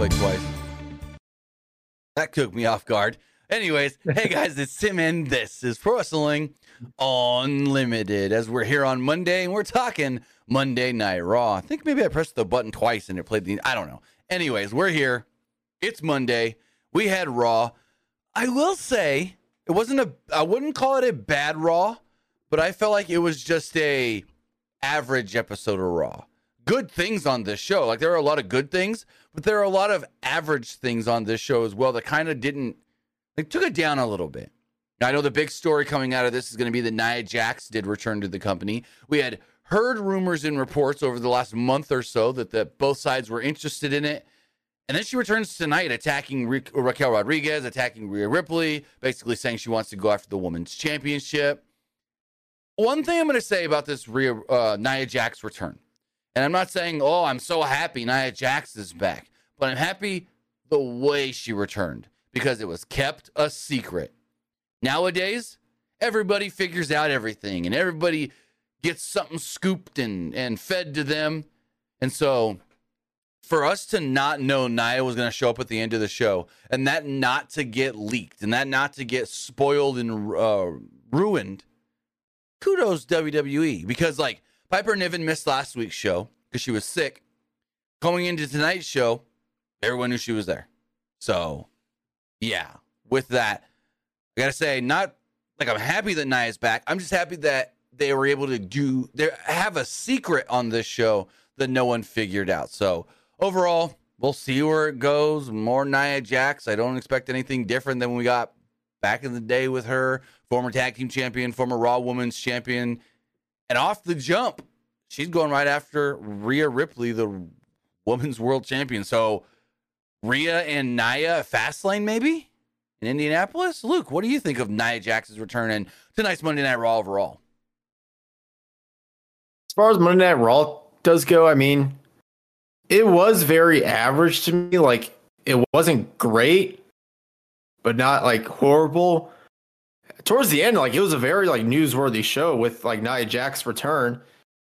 played twice. That took me off guard. Anyways, hey guys, it's Tim and this is Pro Wrestling Unlimited. As we're here on Monday and we're talking Monday Night Raw. I think maybe I pressed the button twice and it played the. I don't know. Anyways, we're here. It's Monday. We had Raw. I will say it wasn't a. I wouldn't call it a bad Raw, but I felt like it was just a average episode of Raw. Good things on this show. Like there are a lot of good things, but there are a lot of average things on this show as well that kind of didn't. They took it down a little bit. Now, I know the big story coming out of this is going to be that Nia Jax did return to the company. We had heard rumors and reports over the last month or so that the, both sides were interested in it. And then she returns tonight attacking Ra- Raquel Rodriguez, attacking Rhea Ripley, basically saying she wants to go after the women's championship. One thing I'm going to say about this Rhea, uh, Nia Jax return, and I'm not saying, oh, I'm so happy Nia Jax is back, but I'm happy the way she returned because it was kept a secret. Nowadays, everybody figures out everything and everybody gets something scooped and, and fed to them. And so for us to not know Nia was going to show up at the end of the show and that not to get leaked and that not to get spoiled and uh, ruined, kudos WWE because like Piper Niven missed last week's show because she was sick. Going into tonight's show, everyone knew she was there. So, yeah, with that, I gotta say, not like I'm happy that Nia's back. I'm just happy that they were able to do they have a secret on this show that no one figured out. So overall, we'll see where it goes. More Nia Jax. I don't expect anything different than we got back in the day with her, former tag team champion, former Raw Women's champion, and off the jump, she's going right after Rhea Ripley, the women's world champion. So Rhea and Nia Fastlane maybe in Indianapolis. Luke, what do you think of Nia Jax's return and tonight's Monday Night Raw overall? As far as Monday Night Raw does go, I mean, it was very average to me. Like it wasn't great, but not like horrible. Towards the end, like it was a very like newsworthy show with like Nia Jax's return.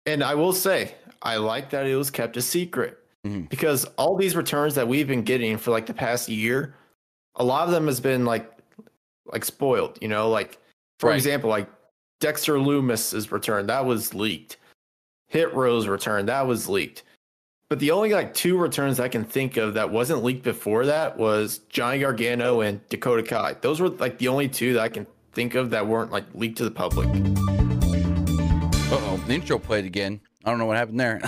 And I will say, I like that it was kept a secret mm-hmm. because all these returns that we've been getting for like the past year, a lot of them has been like like spoiled, you know, like for right. example, like Dexter Lumis's return, that was leaked. Hit Row's return, that was leaked. But the only like two returns I can think of that wasn't leaked before that was Johnny Gargano and Dakota Kai. Those were like the only two that I can think of that weren't like leaked to the public. Oh, the intro played again. I don't know what happened there.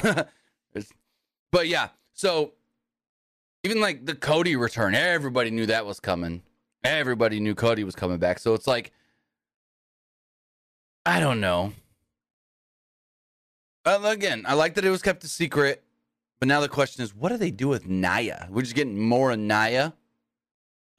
but yeah, so even like the Cody return, everybody knew that was coming. Everybody knew Cody was coming back. So it's like, I don't know. Again, I like that it was kept a secret. But now the question is, what do they do with Nia? We're just getting more of Nia.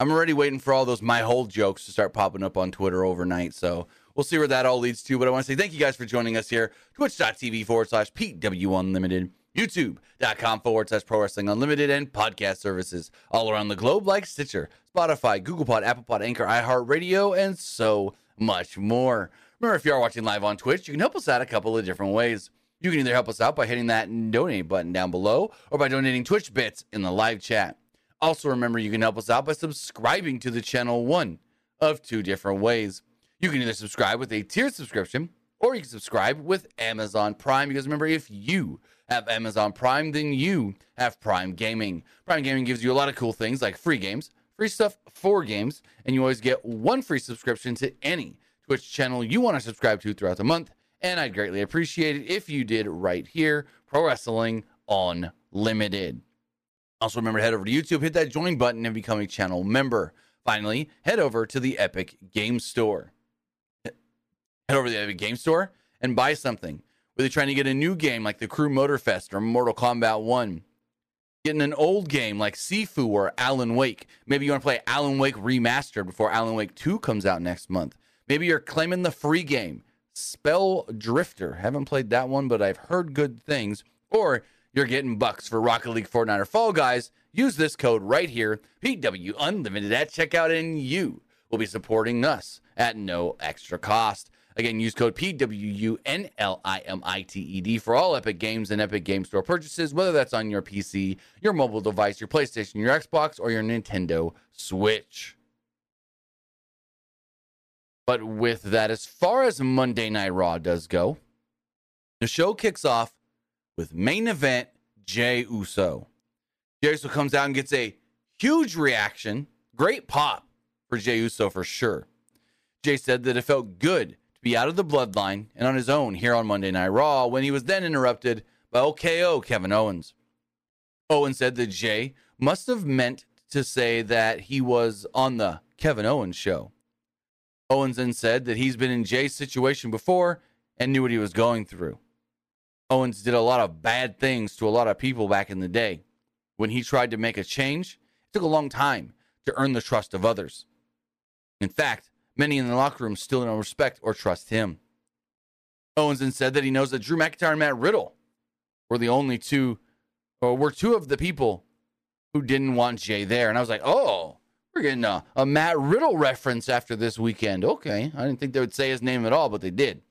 I'm already waiting for all those my whole jokes to start popping up on Twitter overnight. So we'll see where that all leads to. But I want to say thank you guys for joining us here. Twitch.tv forward slash PW Unlimited. YouTube.com forward slash Pro Wrestling Unlimited and podcast services all around the globe like Stitcher, Spotify, Google Pod, Apple Pod, Anchor, iHeartRadio, and so much more. Remember, if you are watching live on Twitch, you can help us out a couple of different ways. You can either help us out by hitting that donate button down below or by donating Twitch bits in the live chat. Also, remember you can help us out by subscribing to the channel one of two different ways. You can either subscribe with a tiered subscription or you can subscribe with Amazon Prime. Because remember, if you have Amazon Prime, then you have Prime Gaming. Prime Gaming gives you a lot of cool things like free games, free stuff for games, and you always get one free subscription to any Twitch channel you want to subscribe to throughout the month and I'd greatly appreciate it if you did right here, Pro Wrestling Unlimited. Also, remember to head over to YouTube, hit that join button, and become a channel member. Finally, head over to the Epic Game Store. Head over to the Epic Game Store and buy something. Whether you're trying to get a new game like the Crew Motorfest or Mortal Kombat 1, getting an old game like Sifu or Alan Wake. Maybe you want to play Alan Wake Remastered before Alan Wake 2 comes out next month. Maybe you're claiming the free game Spell Drifter. Haven't played that one, but I've heard good things. Or you're getting bucks for Rocket League, Fortnite, or Fall Guys. Use this code right here, PW Unlimited at checkout, and you will be supporting us at no extra cost. Again, use code PWUNLIMITED for all Epic Games and Epic Game Store purchases, whether that's on your PC, your mobile device, your PlayStation, your Xbox, or your Nintendo Switch. But with that, as far as Monday Night Raw does go, the show kicks off with main event Jey Uso. Jey Uso comes out and gets a huge reaction, great pop for Jey Uso for sure. Jey said that it felt good to be out of the bloodline and on his own here on Monday Night Raw when he was then interrupted by OKO Kevin Owens. Owens said that Jey must have meant to say that he was on the Kevin Owens show. Owens then said that he's been in Jey's situation before and knew what he was going through. Owens did a lot of bad things to a lot of people back in the day. When he tried to make a change, it took a long time to earn the trust of others. In fact, Many in the locker room still don't respect or trust him. Owens then said that he knows that Drew McIntyre and Matt Riddle were the only two, or were two of the people who didn't want Jey there. And I was like, oh, we're getting a, a Matt Riddle reference after this weekend. Okay. I didn't think they would say his name at all, but they did.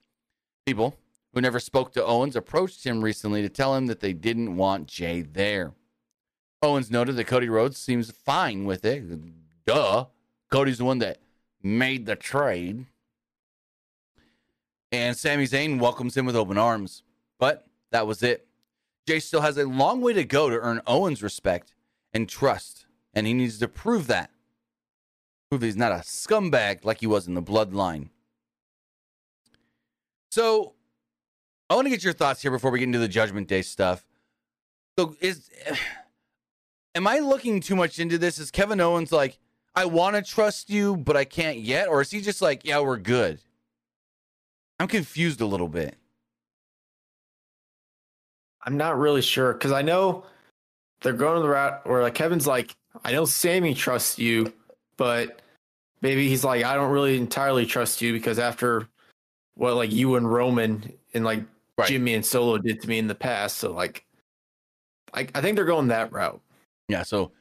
People who never spoke to Owens approached him recently to tell him that they didn't want Jey there. Owens noted that Cody Rhodes seems fine with it. Duh. Cody's the one that made the trade. And Sami Zayn welcomes him with open arms. But that was it. Jey still has a long way to go to earn Owens' respect and trust. And he needs to prove that. Prove he's not a scumbag like he was in the bloodline. So I want to get your thoughts here before we get into the Judgment Day stuff. So is am I looking too much into this? Is Kevin Owens like, I want to trust you, but I can't yet? Or is he just like, yeah, we're good? I'm confused a little bit. I'm not really sure because I know they're going the route where like Kevin's like, I know Sami trusts you, but maybe he's like, I don't really entirely trust you because after what like you and Roman and like right. Jimmy and Solo did to me in the past, so like, I I think they're going that route. Yeah. So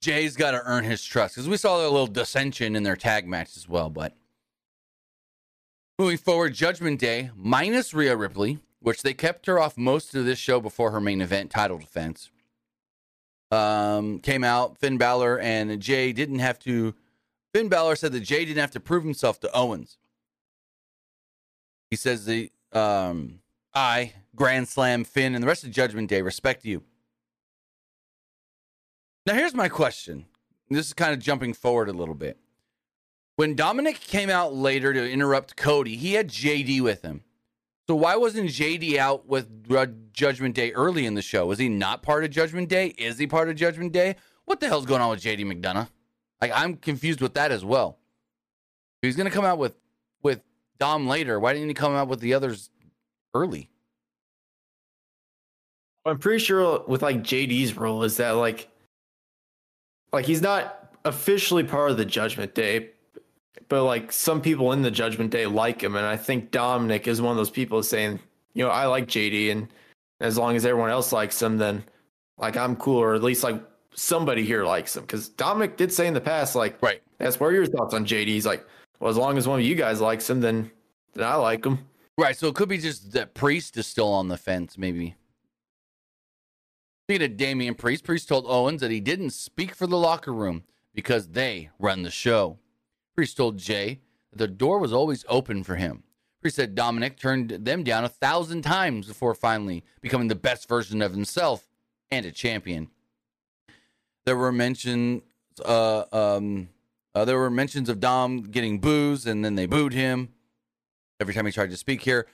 Jey's got to earn his trust because we saw a little dissension in their tag match as well. But moving forward, Judgment Day minus Rhea Ripley, which they kept her off most of this show before her main event title defense. Um, came out. Finn Balor and Jey didn't have to. Finn Balor said that Jey didn't have to prove himself to Owens. He says the um, I Grand Slam Finn and the rest of Judgment Day respect you. Now, here's my question. This is kind of jumping forward a little bit. When Dominic came out later to interrupt Cody, he had JD with him. So why wasn't JD out with Judgment Day early in the show? Was he not part of Judgment Day? Is he part of Judgment Day? What the hell's going on with JD McDonagh? Like I'm confused with that as well. He's going to come out with with Dom later. Why didn't he come out with the others early? I'm pretty sure with like JD's role is that like like he's not officially part of the Judgment Day, but like some people in the Judgment Day like him, and I think Dominic is one of those people saying, you know, I like JD, and as long as everyone else likes him, then like I'm cool, or at least like somebody here likes him. Because Dominic did say in the past, like, right, that's what are your thoughts on JD? He's like, well, as long as one of you guys likes him, then then I like him. Right. So it could be just that Priest is still on the fence, maybe. Speaking of Damian Priest, Priest told Owens that he didn't speak for the locker room because they run the show. Priest told Jey that the door was always open for him. Priest said Dominic turned them down a thousand times before finally becoming the best version of himself and a champion. There were mentions, uh, um, uh, there were mentions of Dom getting boos, and then they booed him every time he tried to speak here.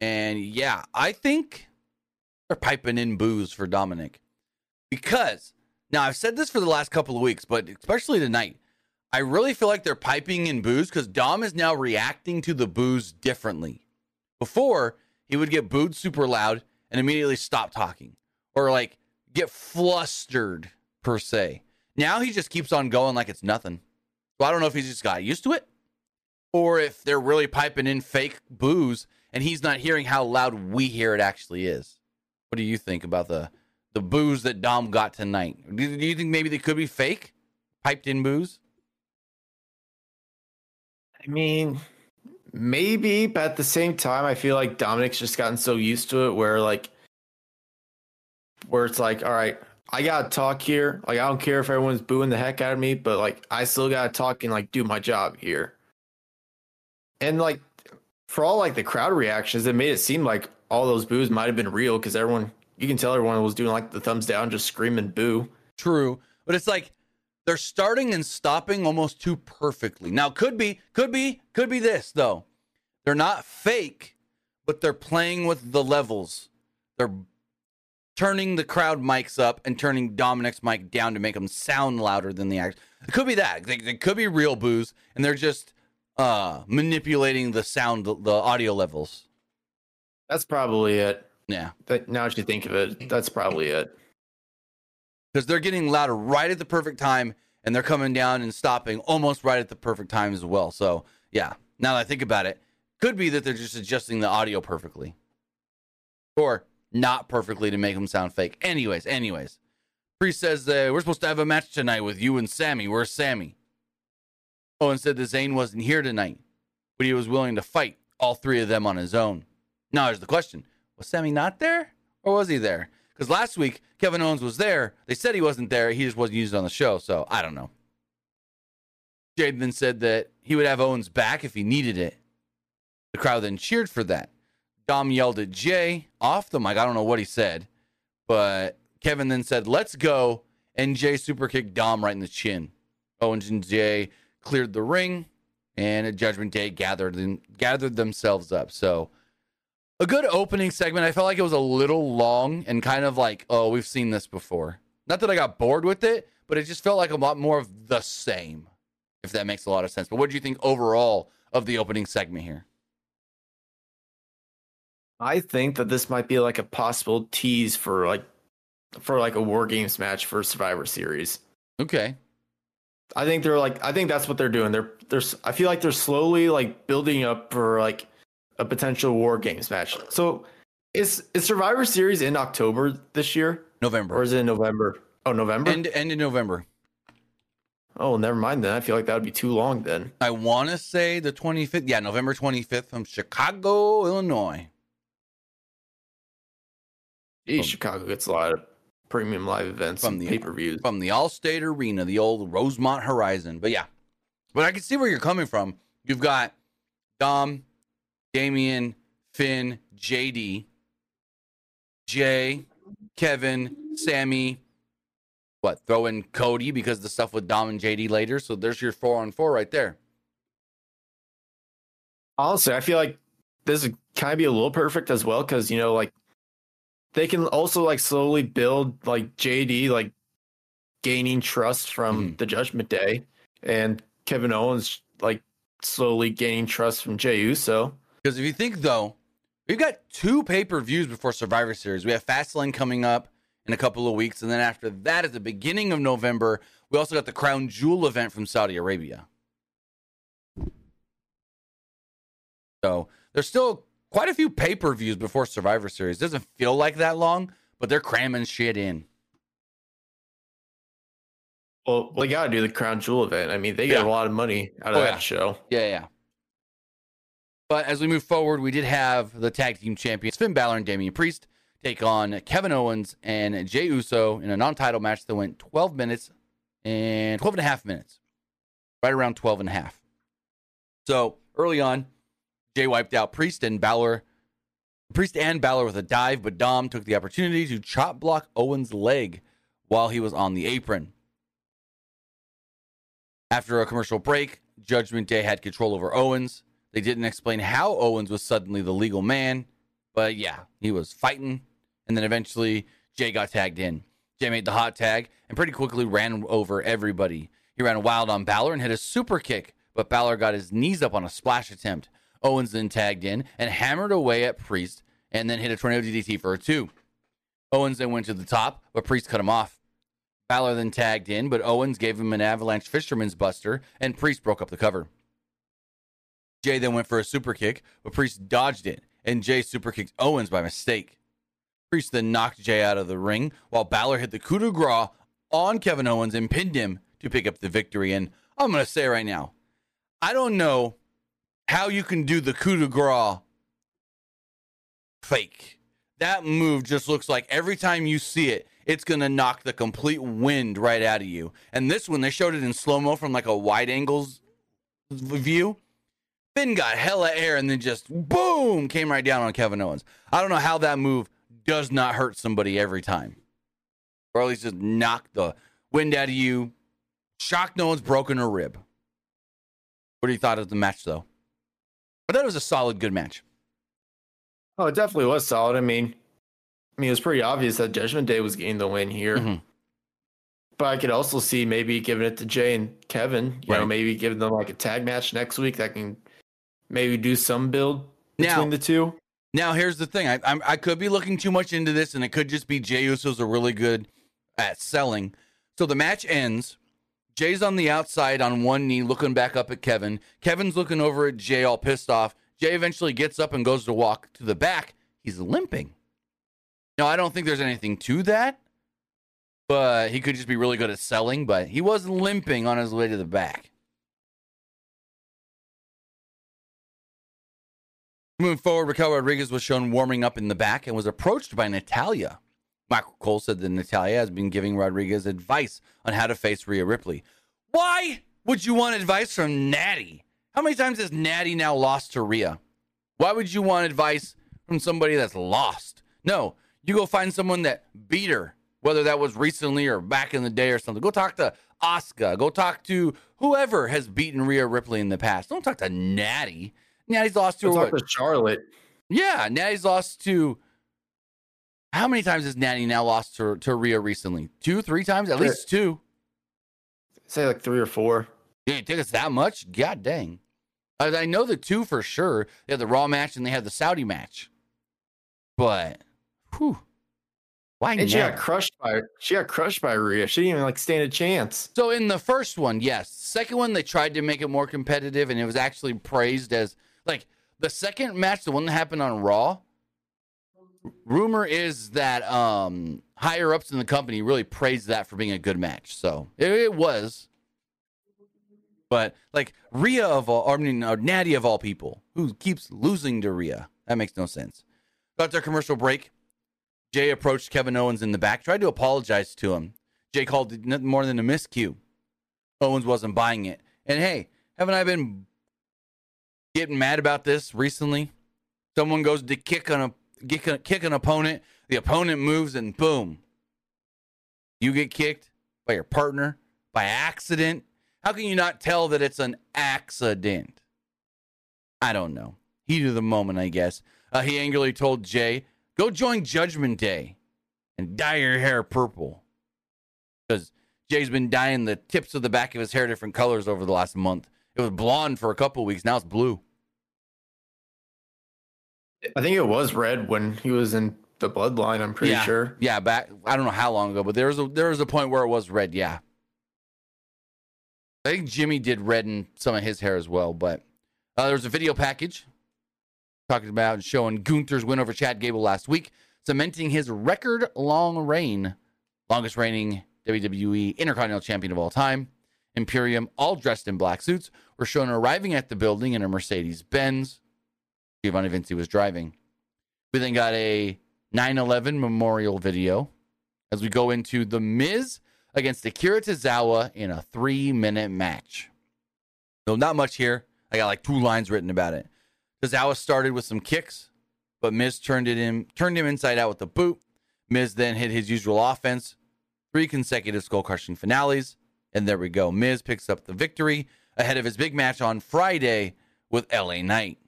And yeah, I think they're piping in boos for Dominic. Because now I've said this for the last couple of weeks, but especially tonight, I really feel like they're piping in boos because Dom is now reacting to the boos differently. Before, he would get booed super loud and immediately stop talking or like get flustered per se. Now he just keeps on going like it's nothing. So I don't know if he's just got used to it or if they're really piping in fake boos and he's not hearing how loud we hear it actually is. What do you think about the the boos that Dom got tonight? Do, do you think maybe they could be fake, piped in boos? I mean, maybe, but at the same time, I feel like Dominic's just gotten so used to it where like where it's like, all right, I gotta talk here. Like I don't care if everyone's booing the heck out of me, but like I still gotta talk and like do my job here. And like for all like the crowd reactions, it made it seem like all those boos might have been real because everyone you can tell everyone was doing like the thumbs down, just screaming boo. True, but it's like they're starting and stopping almost too perfectly. Now, could be, could be, could be this though. They're not fake, but they're playing with the levels. They're turning the crowd mics up and turning Dominic's mic down to make them sound louder than the act. It could be that. They could be real boos, and they're just uh manipulating the sound, the audio levels. That's probably it. Yeah. But now that you think of it, that's probably it. Because they're getting louder right at the perfect time, and they're coming down and stopping almost right at the perfect time as well. So yeah. Now that I think about it, could be that they're just adjusting the audio perfectly. Or not perfectly to make them sound fake. Anyways, anyways. Priest says uh, we're supposed to have a match tonight with you and Sami. Where's Sami? Oh, Owen said that Zayn wasn't here tonight, but he was willing to fight all three of them on his own. Now here's the question: Was Sami not there, or was he there? Because last week Kevin Owens was there. They said he wasn't there. He just wasn't used on the show. So I don't know. Jade then said that he would have Owens back if he needed it. The crowd then cheered for that. Dom yelled at Jey off the mic. I don't know what he said, but Kevin then said, "Let's go," and Jey super kicked Dom right in the chin. Owens and Jey cleared the ring, and at Judgment Day gathered and gathered themselves up. So a good opening segment. I felt like it was a little long and kind of like, oh, we've seen this before. Not that I got bored with it, but it just felt like a lot more of the same, if that makes a lot of sense. But what do you think overall of the opening segment here? I think that this might be like a possible tease for like for like a war games match for Survivor Series. Okay. I think they're like I think that's what they're doing. They're there's I feel like they're slowly like building up for like a potential war games match. So is is Survivor Series in October this year? November. Or is it in November? Oh November? End end in November. Oh, never mind then. I feel like that would be too long then. I want to say the 25th. Yeah, November 25th from Chicago, Illinois. Geez, Chicago gets a lot of premium live events from the pay per views from the Allstate Arena, the old Rosemont Horizon. But yeah, but I can see where you're coming from. You've got Dom, Damian, Finn, JD, Jey, Kevin, Sami. What? Throw in Cody because the stuff with Dom and JD later. So there's your four on four right there. Honestly, I feel like this is kind of be a little perfect as well because you know, like they can also like slowly build like JD like gaining trust from mm. the Judgment Day and Kevin Owens like slowly gaining trust from Jey Uso. Because if you think though, we've got two pay per views before Survivor Series. We have Fastlane coming up in a couple of weeks, and then after that, at the beginning of November, we also got the Crown Jewel event from Saudi Arabia. So there's still quite a few pay per views before Survivor Series. Doesn't feel like that long, but they're cramming shit in. Well, they got to do the Crown Jewel event. I mean, they get yeah. a lot of money out of oh, that yeah. show. Yeah, yeah. But as we move forward, we did have the tag team champions Finn Balor and Damian Priest take on Kevin Owens and Jey Uso in a non-title match that went 12 minutes and 12 and a half minutes. Right around 12 and a half. So early on, Jey wiped out Priest and Balor. Priest and Balor with a dive, but Dom took the opportunity to chop block Owens' leg while he was on the apron. After a commercial break, Judgment Day had control over Owens. They didn't explain how Owens was suddenly the legal man, but yeah, he was fighting. And then eventually, Jey got tagged in. Jey made the hot tag and pretty quickly ran over everybody. He ran wild on Balor and hit a super kick, but Balor got his knees up on a splash attempt. Owens then tagged in and hammered away at Priest and then hit a tornado DDT for a two. Owens then went to the top, but Priest cut him off. Balor then tagged in, but Owens gave him an avalanche fisherman's buster, and Priest broke up the cover. Jey then went for a super kick, but Priest dodged it, and Jey super kicked Owens by mistake. Priest then knocked Jey out of the ring, while Balor hit the coup de grace on Kevin Owens and pinned him to pick up the victory. And I'm going to say right now, I don't know how you can do the coup de grace fake. That move just looks like every time you see it, it's going to knock the complete wind right out of you. And this one, they showed it in slow mo from like a wide angles view. Finn got hella air and then just boom came right down on Kevin Owens. I don't know how that move does not hurt somebody every time, or at least just knock the wind out of you. Shock no one's broken a rib. What do you thought of the match, though? I thought it was a solid, good match. Oh, it definitely was solid. I mean, I mean, it was pretty obvious that Judgment Day was getting the win here. Mhm. But I could also see maybe giving it to Jey and Kevin. You know, maybe giving them like a tag match next week that can maybe do some build between Now- the two. Now, here's the thing. I, I'm, I could be looking too much into this, and it could just be Jey Uso's are really good at selling. So the match ends. Jey's on the outside on one knee, looking back up at Kevin. Kevin's looking over at Jey, all pissed off. Jey eventually gets up and goes to walk to the back. He's limping. Now, I don't think there's anything to that, but he could just be really good at selling. But he was limping on his way to the back. Moving forward, Raquel Rodriguez was shown warming up in the back and was approached by Natalia. Michael Cole said that Natalia has been giving Rodriguez advice on how to face Rhea Ripley. Why would you want advice from Natty? How many times has Natty now lost to Rhea? Why would you want advice from somebody that's lost? No, you go find someone that beat her, whether that was recently or back in the day or something. Go talk to Asuka. Go talk to whoever has beaten Rhea Ripley in the past. Don't talk to Natty. Natty's lost to her. Talk what? to Charlotte. Yeah, Natty's lost to. How many times has Natty now lost to, to Rhea recently? Two, three times? At least two. Say like three or four. Yeah, it took us that much? God dang. I, I know the two for sure. They had the Raw match and they had the Saudi match. But, whew. Why And she got crushed by she got crushed by Rhea. She didn't even like stand a chance. So in the first one, yes. Second one, they tried to make it more competitive, and it was actually praised as like the second match, the one that happened on Raw. Rumor is that um higher ups in the company really praised that for being a good match. So it, it was. But like Rhea of all, I mean, uh, Natty of all people, who keeps losing to Rhea, that makes no sense. Got their commercial break. Jey approached Kevin Owens in the back, tried to apologize to him. Jey called it nothing more than a miscue. Owens wasn't buying it. And hey, haven't I been getting mad about this recently? Someone goes to kick on a a- kick an opponent, the opponent moves, and boom, you get kicked by your partner by accident. How can you not tell that it's an accident? I don't know. Heat of the moment, I guess. Uh, he angrily told Jey, "Go join Judgment Day and dye your hair purple." Because Jey's been dyeing the tips of the back of his hair different colors over the last month. It was blonde for a couple weeks. Now it's blue. I think it was red when he was in the bloodline, I'm pretty yeah. sure. Yeah, back I don't know how long ago, but there was a there was a point where it was red. Yeah, I think Jimmy did redden some of his hair as well. But uh, there was a video package talking about and showing Gunther's win over Chad Gable last week, cementing his record long reign, longest reigning WWE Intercontinental Champion of all time. Imperium, all dressed in black suits, were shown arriving at the building in a Mercedes Benz. Giovanni Vinci was driving. We then got a 9 11 memorial video as we go into The Miz against Akira Tozawa in a three minute match. No, not much here. I got like two lines written about it. Tozawa started with some kicks, but Miz turned it in, turned him inside out with the boot. Miz then hit his usual offense, three consecutive skull crushing finales, and there we go. Miz picks up the victory ahead of his big match on Friday with LA Knight.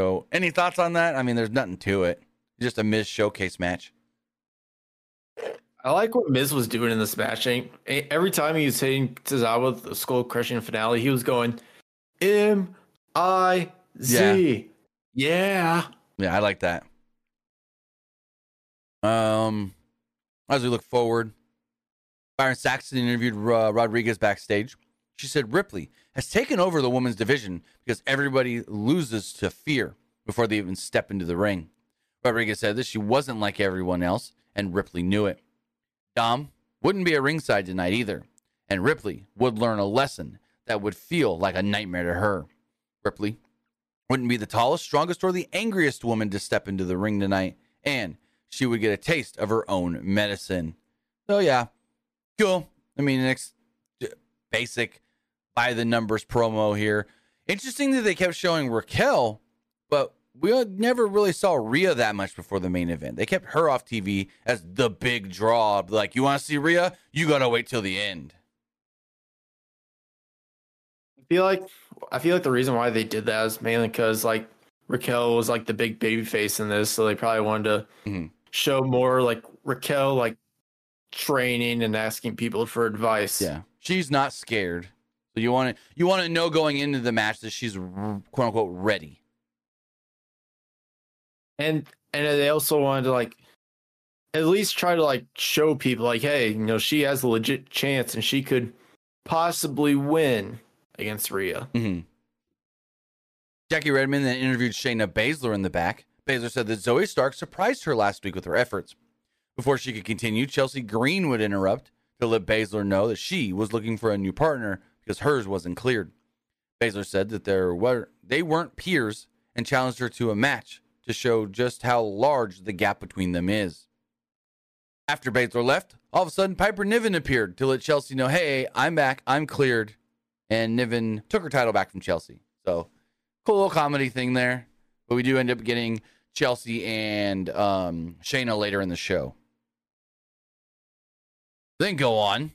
So, any thoughts on that? I mean, there's nothing to it. Just a Miz showcase match. I like what Miz was doing in this match. Every time he was hitting Tozawa with the skull crushing finale, he was going M I Z. Yeah. Yeah, I like that. Um, as we look forward, Byron Saxton interviewed uh, Rodriguez backstage. She said Ripley has taken over the women's division because everybody loses to fear before they even step into the ring. Rodriguez said that she wasn't like everyone else, and Ripley knew it. Dom wouldn't be at ringside tonight either, and Ripley would learn a lesson that would feel like a nightmare to her. Ripley wouldn't be the tallest, strongest, or the angriest woman to step into the ring tonight, and she would get a taste of her own medicine. So, yeah, cool. I mean, next basic by the numbers promo here. Interesting that they kept showing Raquel, but we never really saw Rhea that much before the main event. They kept her off TV as the big draw. Like, you want to see Rhea? You got to wait till the end. I feel like I feel like the reason why they did that is mainly because like Raquel was like the big baby face in this, so they probably wanted to mm-hmm. show more like Raquel like training and asking people for advice. Yeah, she's not scared. So you want to you want to know going into the match that she's quote unquote ready. And and they also wanted to like at least try to like show people like, hey, you know, she has a legit chance and she could possibly win against Rhea. Mm-hmm. Jackie Redmond then interviewed Shayna Baszler in the back. Baszler said that Zoey Stark surprised her last week with her efforts. Before she could continue, Chelsea Green would interrupt to let Baszler know that she was looking for a new partner because hers wasn't cleared. Baszler said that there were they weren't peers and challenged her to a match to show just how large the gap between them is. After Baszler left, all of a sudden Piper Niven appeared to let Chelsea know, "Hey, I'm back. I'm cleared." And Niven took her title back from Chelsea. So, cool little comedy thing there. But we do end up getting Chelsea and um, Shayna later in the show. Then go on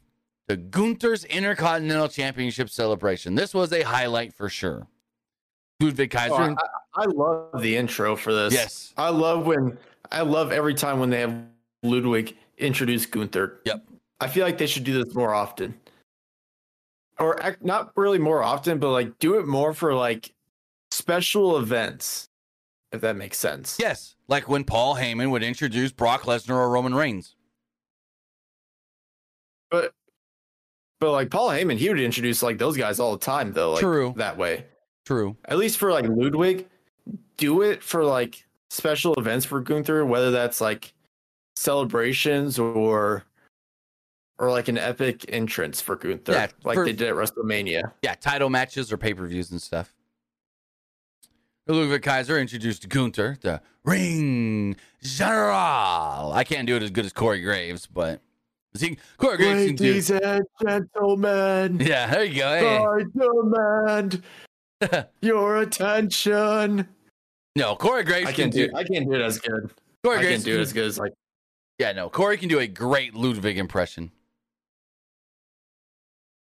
to Gunther's Intercontinental Championship celebration. This was a highlight for sure. Ludwig Kaiser. Oh, I, I, love the intro for this. Yes. I love when I love every time when they have Ludwig introduce Gunther. Yep. I feel like they should do this more often. Or not really more often, but like do it more for like special events, if that makes sense. Yes. Like when Paul Heyman would introduce Brock Lesnar or Roman Reigns. But but like Paul Heyman, he would introduce like those guys all the time though. Like, True. That way. True. At least for like Ludwig, do it for like special events for Gunther, whether that's like celebrations or or like an epic entrance for Gunther, yeah, like for, they did at WrestleMania. Yeah, title matches or pay per views and stuff. Ludwig Kaiser introduced Gunther, the Ring General. I can't do it as good as Corey Graves, but he, Corey Graves Ladies and gentlemen. Yeah, there you go. Hey. I demand your attention. No, Corey Graves I can't do, do. I can't do it as good. Corey I Graves can't do it as good as like. Yeah, no. Corey can do a great Ludwig impression.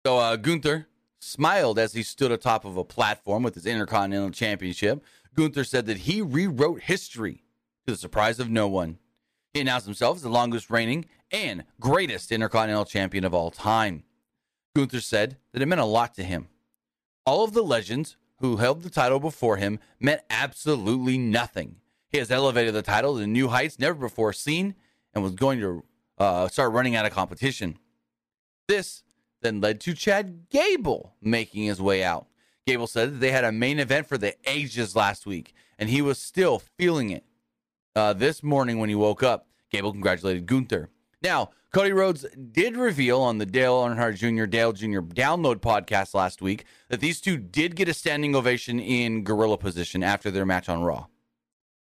So uh, Gunther smiled as he stood atop of a platform with his Intercontinental Championship. Gunther said that he rewrote history to the surprise of no one. He announced himself as the longest reigning and greatest Intercontinental Champion of all time. Gunther said that it meant a lot to him. All of the legends who held the title before him meant absolutely nothing. He has elevated the title to new heights never before seen and was going to uh, start running out of competition. This then led to Chad Gable making his way out. Gable said that they had a main event for the ages last week, and he was still feeling it. Uh, this morning when he woke up, Gable congratulated Gunther. Now, Cody Rhodes did reveal on the Dale Earnhardt Jr. Dale Jr. download podcast last week that these two did get a standing ovation in gorilla position after their match on Raw.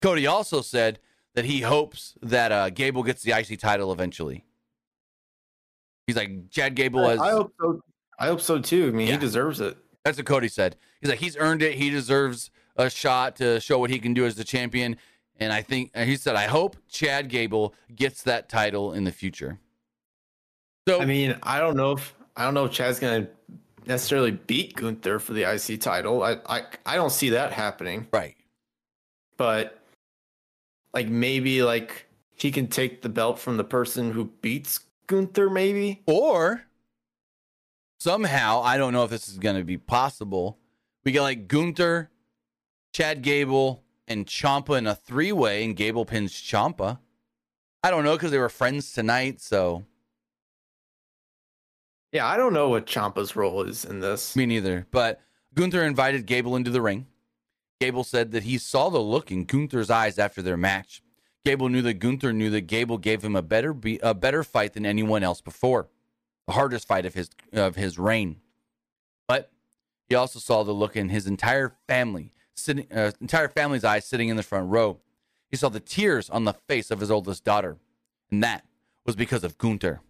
Cody also said that he hopes that uh, Gable gets the IC title eventually. He's like Chad Gable has. I hope so. I hope so too. I mean, yeah. he deserves it. That's what Cody said. He's like he's earned it. He deserves a shot to show what he can do as the champion. And I think uh, he said, I hope Chad Gable gets that title in the future. So I mean, I don't know if I don't know if Chad's gonna necessarily beat Gunther for the IC title. I I, I don't see that happening. Right. But like maybe like he can take the belt from the person who beats Gunther, maybe. Or somehow, I don't know if this is going to be possible. We get like Gunther, Chad Gable, and Ciampa in a three way, and Gable pins Ciampa. I don't know because they were friends tonight, so. Yeah, I don't know what Ciampa's role is in this. Me neither. But Gunther invited Gable into the ring. Gable said that he saw the look in Gunther's eyes after their match. Gable knew that Gunther knew that Gable gave him a better be- a better fight than anyone else before, the hardest fight of his of his reign. But He also saw the look in his entire family, sitting, uh, entire family's eyes sitting in the front row. He saw the tears on the face of his oldest daughter, and that was because of Gunther.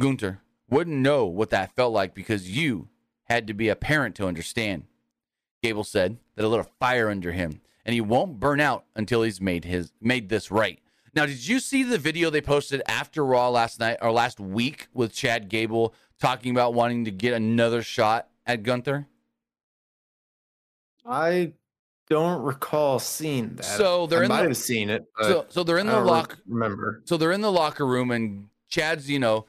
Gunther wouldn't know what that felt like because you had to be a parent to understand. Gable said that a little fire under him, and he won't burn out until he's made his made this right. Now, did you see the video they posted after Raw last night or last week with Chad Gable talking about wanting to get another shot at Gunther? I don't recall seeing that. So they're I in might the, have seen it. so, so they're in the don't lock. remember. So they're in the locker room, and Chad's, you know,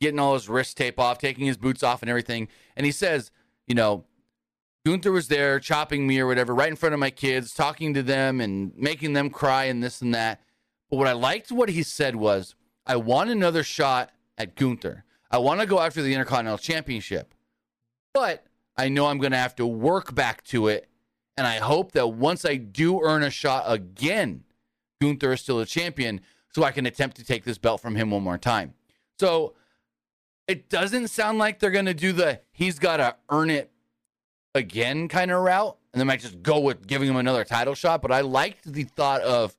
getting all his wrist tape off, taking his boots off, and everything. And he says, you know, Gunther was there chopping me or whatever, right in front of my kids, talking to them and making them cry and this and that. But what I liked what he said was, I want another shot at Gunther. I want to go after the Intercontinental Championship. But I know I'm going to have to work back to it. And I hope that once I do earn a shot again, Gunther is still a champion so I can attempt to take this belt from him one more time. So it doesn't sound like they're going to do the he's got to earn it again kind of route. And they might just go with giving him another title shot. But I liked the thought of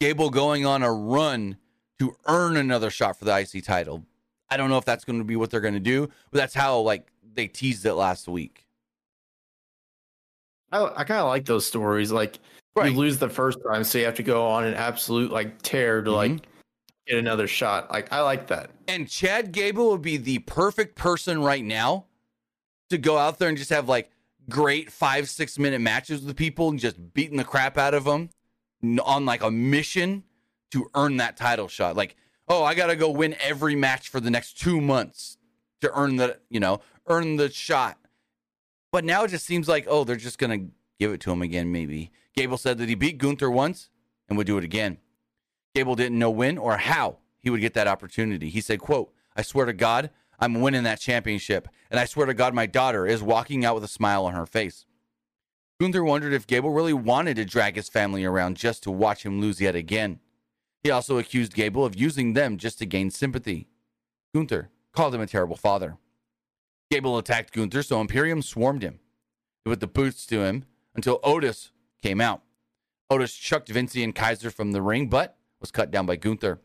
Gable going on a run to earn another shot for the IC title. I don't know if that's going to be what they're going to do, but that's how like they teased it last week. I, I kind of like those stories. Like Right. you lose the first time, so you have to go on an absolute like tear to Mhm. like get another shot. Like I like that. And Chad Gable would be the perfect person right now to go out there and just have like great five, six minute matches with people and just beating the crap out of them on like a mission to earn that title shot. Like, oh, I got to go win every match for the next two months to earn the, you know, earn the shot. But now it just seems like, oh, they're just going to give it to him again, maybe. Gable said that he beat Gunther once and would do it again. Gable didn't know when or how he would get that opportunity. He said, quote, I swear to God, I'm winning that championship. And I swear to God, my daughter is walking out with a smile on her face. Gunther wondered if Gable really wanted to drag his family around just to watch him lose yet again. He also accused Gable of using them just to gain sympathy. Gunther called him a terrible father. Gable attacked Gunther, so Imperium swarmed him. They put the boots to him until Otis came out. Otis chucked Vinci and Kaiser from the ring, but was cut down by Gunther.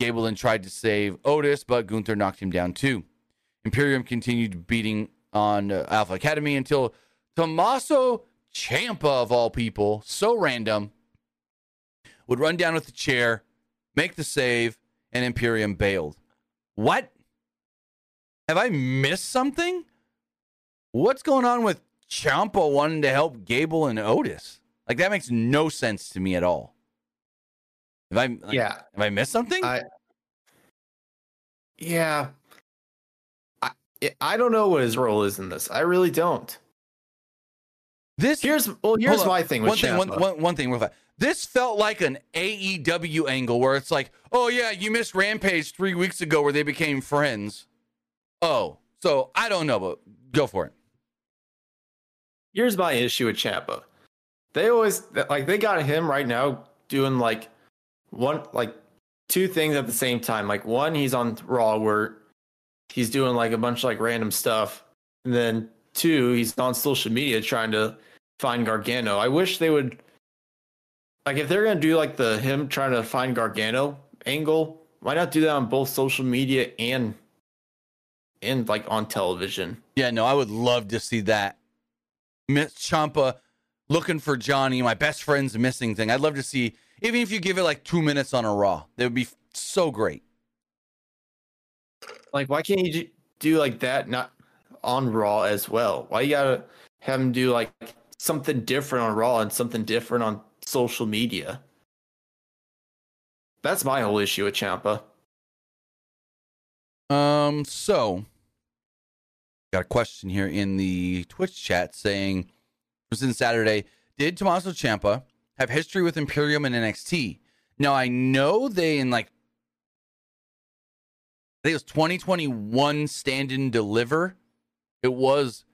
Gable then tried to save Otis, but Gunther knocked him down too. Imperium continued beating on uh, Alpha Academy until Tommaso Ciampa, of all people, so random, would run down with the chair, make the save, and Imperium bailed. What? Have I missed something? What's going on with Ciampa wanting to help Gable and Otis? Like that makes no sense to me at all. Have I like, yeah, have I missed something? I- yeah. I I don't know what his role is in this. I really don't. this Here's well, here's Hold on. my thing with one thing, one, one, one thing real fast. This felt like an AEW angle where it's like, oh yeah, you missed Rampage three weeks ago where they became friends. Oh, so I don't know, but go for it. here's my issue with Ciampa. They always like they got him right now doing like one like two things at the same time. Like one, he's on Raw where he's doing like a bunch of like random stuff, and then two, he's on social media trying to find Gargano. I wish they would like if they're gonna do like the him trying to find Gargano angle, why not do that on both social media and and like on television? Yeah, no, I would love to see that. Miss Ciampa looking for Johnny, my best friend's missing thing. I'd love to see, even if you give it like two minutes on a Raw, that would be so great. Like, why can't you do like that not on Raw as well? Why you gotta have him do like something different on Raw and something different on social media? That's my whole issue with Ciampa. Um, so got a question here in the Twitch chat saying, since Saturday, did Tommaso Ciampa have history with Imperium and NXT? Now I know they in like I think it was 2021 stand and deliver. It was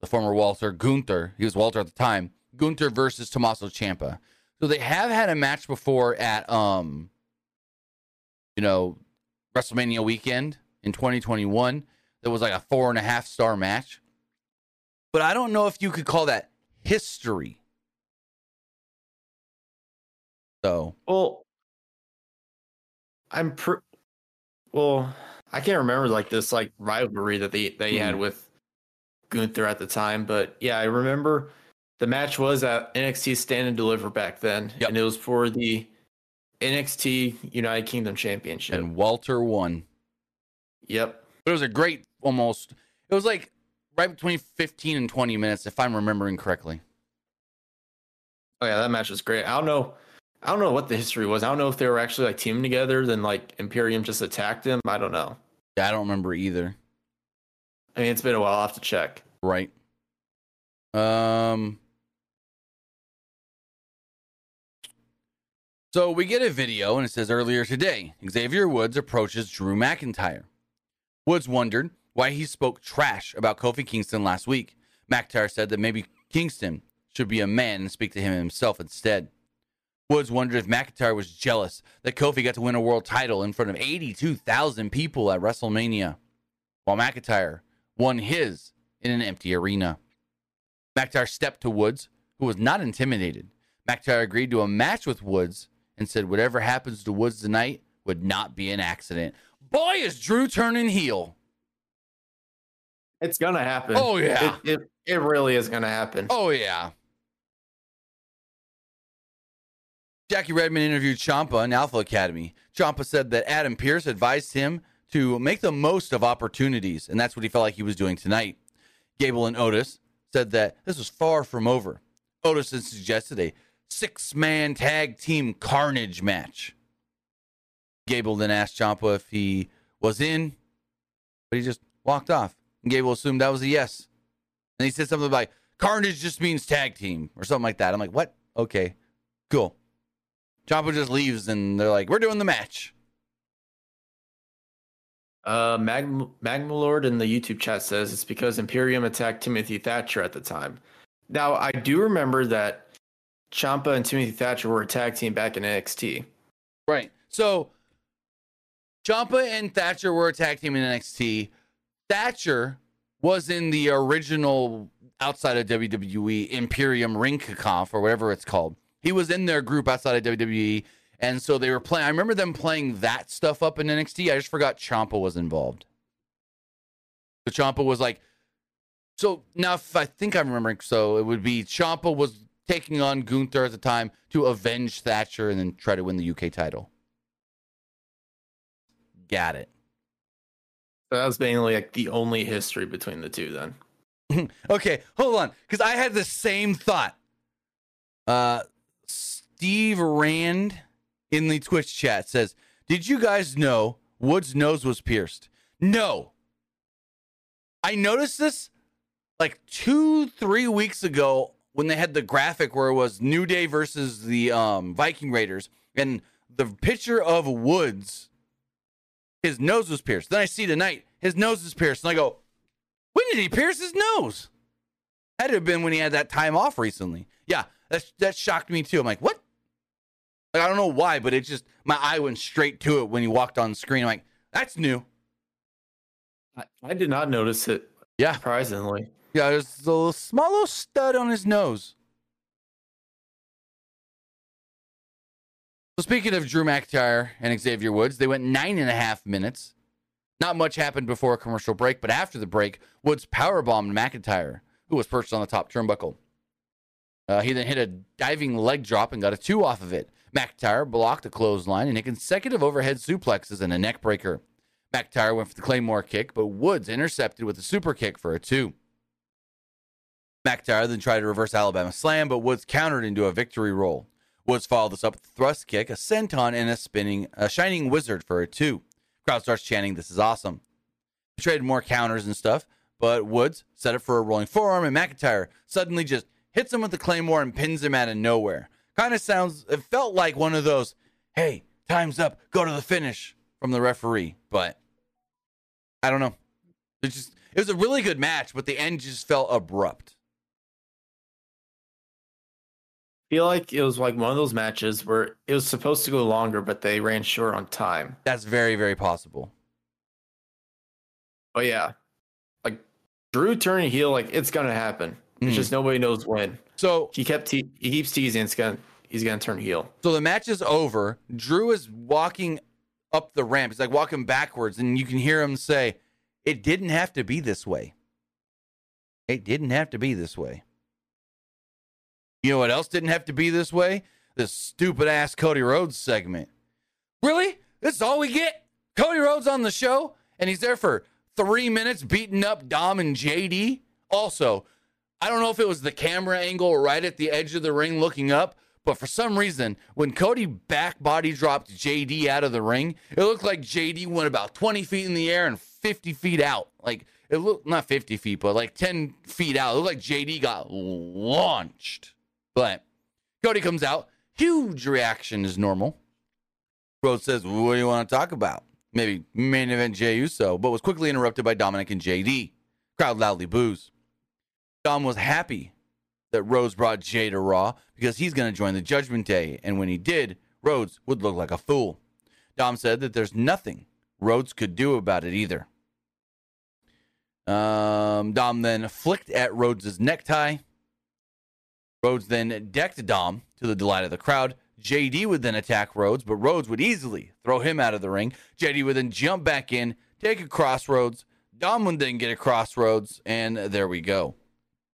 the former Walter Gunther. He was Walter at the time. Gunther versus Tommaso Ciampa. So they have had a match before at um you know WrestleMania weekend in 2021 that was like a four and a half star match. but I don't know if you could call that history. So, Well, I'm pr- well. I can't remember like this like rivalry that they they had Mhm. with Gunther at the time, but yeah, I remember the match was at NXT Stand and Deliver back then, Yep. and it was for the NXT United Kingdom Championship. and Walter won. yep. But it was a great almost, it was like right between 15 and 20 minutes, if I'm remembering correctly. Oh yeah, that match was great. I don't know. I don't know what the history was. I don't know if they were actually like teaming together, then like Imperium just attacked them. I don't know. Yeah, I don't remember either. I mean, it's been a while. I'll have to check. Right. Um. So we get a video, and it says earlier today, Xavier Woods approaches Drew McIntyre. Woods wondered why he spoke trash about Kofi Kingston last week. McIntyre said that maybe Kingston should be a man and speak to him himself instead. Woods wondered if McIntyre was jealous that Kofi got to win a world title in front of 82,000 people at WrestleMania, while McIntyre won his in an empty arena. McIntyre stepped to Woods, who was not intimidated. McIntyre agreed to a match with Woods and said whatever happens to Woods tonight would not be an accident. Boy, is Drew turning heel. It's gonna happen. Oh, yeah. It it, it really is gonna happen. Oh, yeah. Jackie Redmond interviewed Ciampa in Alpha Academy. Ciampa said that Adam Pearce advised him to make the most of opportunities, and that's what he felt like he was doing tonight. Gable and Otis said that this was far from over. Otis had suggested a six man tag team carnage match. Gable then asked Ciampa if he was in, but he just walked off. And Gable assumed that was a yes. And he said something like, Carnage just means tag team or something like that. I'm like, what? Okay, cool. Ciampa just leaves and they're like, we're doing the match. Uh, Mag Magmalord in the YouTube chat says it's because Imperium attacked Timothy Thatcher at the time. Now I do remember that Ciampa and Timothy Thatcher were a tag team back in NXT. Right. So Ciampa and Thatcher were a tag team in NXT. Thatcher was in the original outside of WWE Imperium Ring or whatever it's called. He was in their group outside of WWE. And so they were playing. I remember them playing that stuff up in NXT. I just forgot Ciampa was involved. The Ciampa was like, so now if I think I'm remembering, so it would be Ciampa was taking on Gunther at the time to avenge Thatcher and then try to win the UK title. Got it. That was mainly like the only history between the two then. okay, hold on, because I had the same thought. Uh, Steve Rand in the Twitch chat says, "Did you guys know Wood's nose was pierced?" No. I noticed this like two, three weeks ago when they had the graphic where it was New Day versus the um, Viking Raiders, and the picture of Woods, his nose was pierced. Then I see tonight his nose is pierced, and I go, when did he pierce his nose? Had to have been when he had that time off recently. Yeah, that that shocked me too. I'm like, what? Like, I don't know why, but it just my eye went straight to it when he walked on screen. I'm like, that's new. I, I did not notice it. Yeah. Surprisingly. Yeah, there's a little, small little stud on his nose. So speaking of Drew McIntyre and Xavier Woods, they went nine and a half minutes. Not much happened before a commercial break, but after the break, Woods powerbombed McIntyre, who was perched on the top turnbuckle. Uh, he then hit a diving leg drop and got a two off of it. McIntyre blocked a clothesline and hit consecutive overhead suplexes and a neck breaker. McIntyre went for the Claymore kick, but Woods intercepted with a super kick for a two. McIntyre then tried to reverse Alabama slam, but Woods countered into a victory roll. Woods followed this up with a thrust kick, a senton, and a spinning, a shining wizard for a two. Crowd starts chanting, "This is awesome." Traded more counters and stuff, but Woods set it for a rolling forearm, and McIntyre suddenly just hits him with the claymore and pins him out of nowhere. Kind of sounds, it felt like one of those, "Hey, time's up, go to the finish" from the referee, but I don't know. It just, it was a really good match, but the end just felt abrupt. Feel like it was like one of those matches where it was supposed to go longer, but they ran short on time. That's very, very possible. But yeah, like Drew turning heel, like it's gonna happen. It's Mm. just nobody knows when. So He kept te- he keeps teasing it's gonna he's gonna turn heel. So the match is over. Drew is walking up the ramp. He's like walking backwards, and you can hear him say, It didn't have to be this way. It didn't have to be this way. You know what else didn't have to be this way? This stupid ass Cody Rhodes segment. Really? This is all we get? Cody Rhodes on the show, and he's there for three minutes beating up Dom and JD. Also, I don't know if it was the camera angle right at the edge of the ring looking up, but for some reason, when Cody back body dropped JD out of the ring, it looked like JD went about 20 feet in the air and 50 feet out. Like it looked not 50 feet, but like 10 feet out. It looked like JD got launched. But Cody comes out, huge reaction is normal. Rhodes says, What do you want to talk about? Maybe main event Jey Uso, but was quickly interrupted by Dominic and JD. Crowd loudly boos. Dom was happy that Rhodes brought Jey to Raw because he's going to join the Judgment Day. And when he did, Rhodes would look like a fool. Dom said that there's nothing Rhodes could do about it either. Um, Dom then flicked at Rhodes' necktie. Rhodes then decked Dom to the delight of the crowd. JD would then attack Rhodes, but Rhodes would easily throw him out of the ring. JD would then jump back in, take a crossroads. Dom would then get a crossroads, and there we go.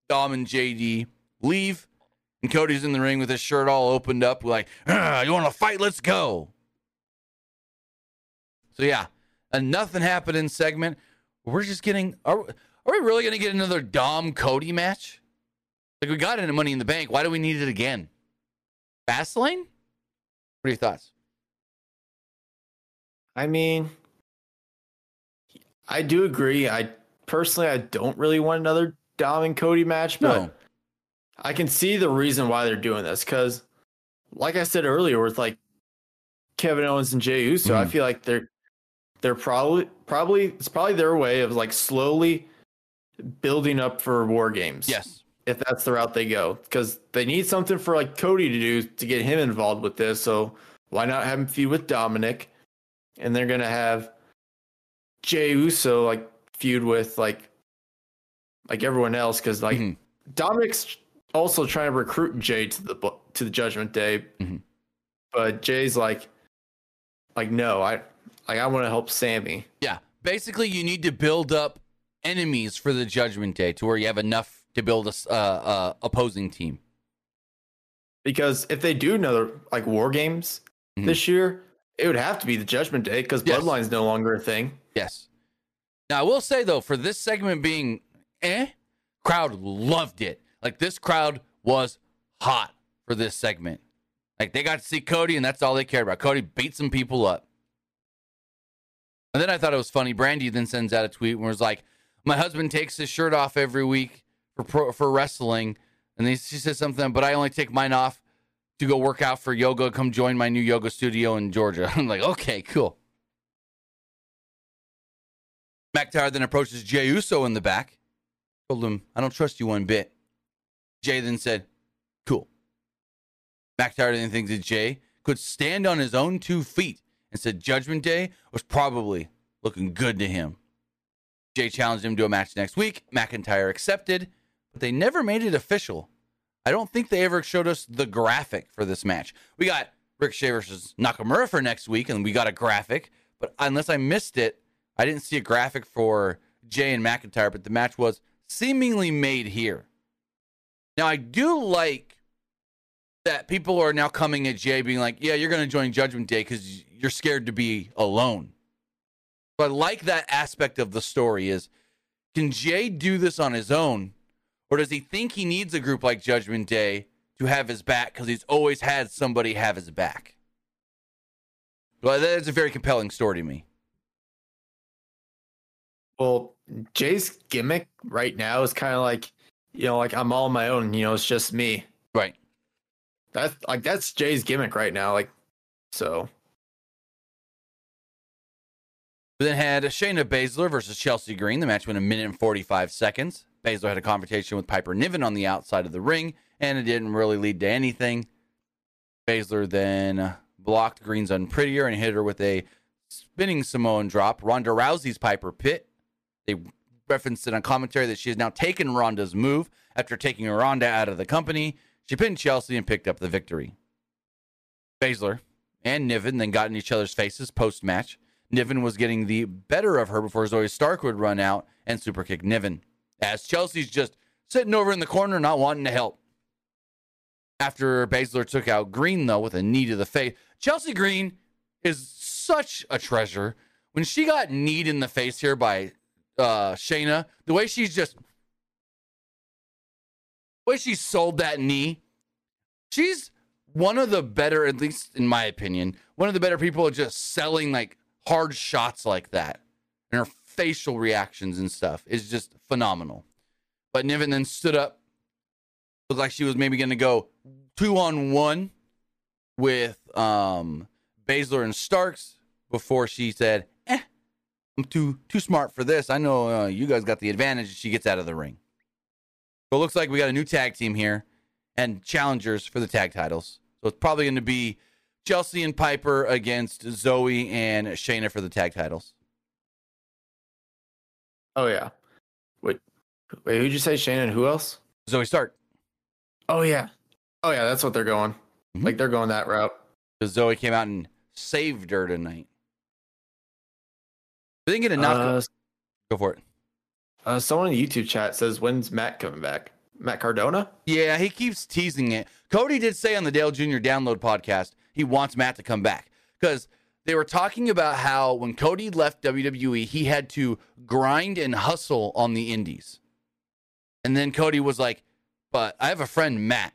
Dom and JD leave, and Cody's in the ring with his shirt all opened up, like, "Ah, "You want to fight? Let's go." So yeah, a nothing happening segment. We're just getting. Are, are we really going to get another Dom Cody match? Like we got it in Money in the Bank. Why do we need it again? Fastlane? What are your thoughts? I mean, I do agree. I personally, I don't really want another Dom and Cody match, but No. I can see the reason why they're doing this. Because, like I said earlier, with like Kevin Owens and Jey Uso, I Mhm. feel like they're they're probably probably it's probably their way of like slowly building up for War Games. Yes. If that's the route they go, because they need something for like Cody to do to get him involved with this. So why not have him feud with Dominic? And they're gonna have Jey Uso like feud with like like everyone else because like Mhm. Dominic's also trying to recruit Jey to the to the Judgment Day, Mhm. but Jey's like like no, I like I want to help Sami. Yeah. Basically, you need to build up enemies for the Judgment Day to where you have enough to build a, uh, uh, opposing team. Because if they do another like War Games Mhm. this year, it would have to be the Judgment Day because Yes. Bloodline's no longer a thing. Yes. Now I will say though, for this segment being eh, crowd loved it. Like this crowd was hot for this segment. Like they got to see Cody, and that's all they cared about. Cody beat some people up. And then I thought it was funny. Brandi then sends out a tweet and was like, "My husband takes his shirt off every week for pro, for wrestling," and then she says something, but I only take mine off to go work out for yoga. Come join my new yoga studio in Georgia. I'm like, okay, cool. McIntyre then approaches Jey Uso in the back. Told him, I don't trust you one bit. Jey then said, Cool. McIntyre didn't think that Jey could stand on his own two feet and said Judgment Day was probably looking good to him. Jey challenged him to a match next week. McIntyre accepted, but they never made it official. I don't think they ever showed us the graphic for this match. We got Ricochet versus Nakamura for next week, and we got a graphic, but unless I missed it, I didn't see a graphic for Jey and McIntyre, but the match was seemingly made here. Now, I do like that people are now coming at Jey being like, yeah, you're going to join Judgment Day because you're scared to be alone. But I like that aspect of the story is can Jey do this on his own or does he think he needs a group like Judgment Day to have his back because he's always had somebody have his back? Well, that's a very compelling story to me. Well, Jey's gimmick right now is kind of like, you know, like I'm all on my own. You know, it's just me. Right. That's like that's Jey's gimmick right now. Like, so We then had Shayna Baszler versus Chelsea Green. The match went a minute and 45 seconds. Baszler had a confrontation with Piper Niven on the outside of the ring, and it didn't really lead to anything. Baszler then blocked Green's unprettier and hit her with a spinning Samoan drop. Ronda Rousey's Piper Pit. They referenced it on commentary that she has now taken Ronda's move after taking Ronda out of the company. She pinned Chelsea and picked up the victory. Baszler and Niven then got in each other's faces post match. Niven was getting the better of her before Zoey Stark would run out and superkick Niven. As Chelsea's just sitting over in the corner, not wanting to help. After Baszler took out Green, though, with a knee to the face, Chelsea Green is such a treasure. When she got kneed in the face here by uh, Shayna, the way she's just, the way she sold that knee, she's one of the better, at least in my opinion, one of the better people at just selling like hard shots like that. And her facial reactions and stuff is just phenomenal. But Niven then stood up, looked like she was maybe going to go two on one with um, Baszler and Starks before she said, "Eh, I'm too too smart for this. I know uh, you guys got the advantage." She gets out of the ring. So it looks like we got a new tag team here and challengers for the tag titles. So it's probably going to be Chelsea and Piper against Zoey and Shayna for the tag titles. Oh yeah. Wait, wait. Who'd you say, Shannon? Who else? Zoey Stark. Oh yeah. Oh yeah. That's what they're going. Mhm. Like they're going that route. Because Zoey came out and saved her tonight. They didn't get a knock. Uh, Go for it. uh, someone in the YouTube chat says, "When's Matt coming back?" Matt Cardona. Yeah, he keeps teasing it. Cody did say on the Dale Jr. Download podcast he wants Matt to come back because they were talking about how when Cody left WWE, he had to grind and hustle on the indies. And then Cody was like, But I have a friend, Matt,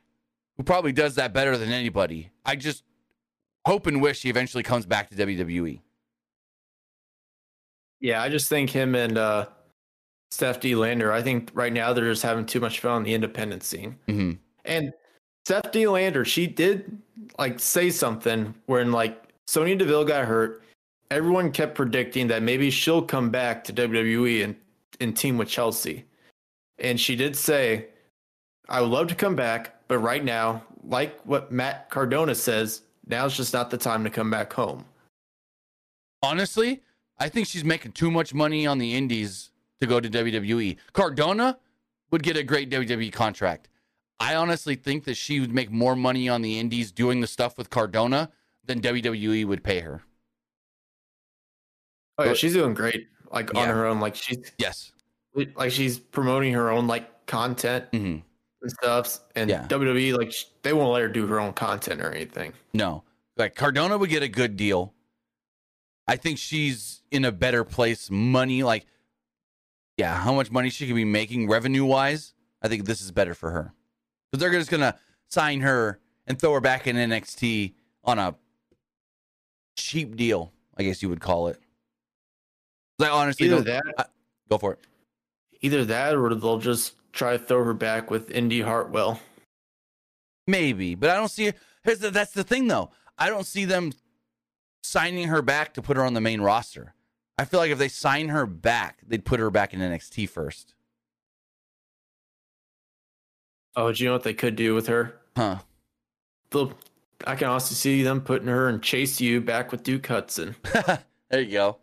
who probably does that better than anybody. I just hope and wish he eventually comes back to E." WWE. Yeah, I just think him and uh, Steph De Lander. I think right now they're just having too much fun on the independent scene. hmm And Steph De Lander, she did like say something when like Sonya Deville got hurt. Everyone kept predicting that maybe she'll come back to WWE and, and team with Chelsea. And she did say, I would love to come back, but right now, like what Matt Cardona says, now's just not the time to come back home. Honestly, I think she's making too much money on the indies to go to WWE. Cardona would get a great WWE contract. I honestly think that she would make more money on the indies doing the stuff with Cardona than WWE would pay her. Oh yeah, she's doing great. Like on Yeah. her own, like she's Yes. like she's promoting her own like content hmm and stuff. And Yeah. WWE like they won't let her do her own content or anything. No. Like Cardona would get a good deal. I think she's in a better place money like yeah, how much money she could be making revenue wise. I think this is better for her. Cuz they're just going to sign her and throw her back in NXT on a cheap deal, I guess you would call it. I honestly Either that, go for it. either that, or they'll just try to throw her back with Indi Hartwell. Maybe, but I don't see. Here's the, that's the thing, though. I don't see them signing her back to put her on the main roster. I feel like if they sign her back, they'd put her back in NXT first. Oh, do you know what they could do with her? Huh? They'll, I can also see them putting her and Chase U back with Duke Hudson. there you go.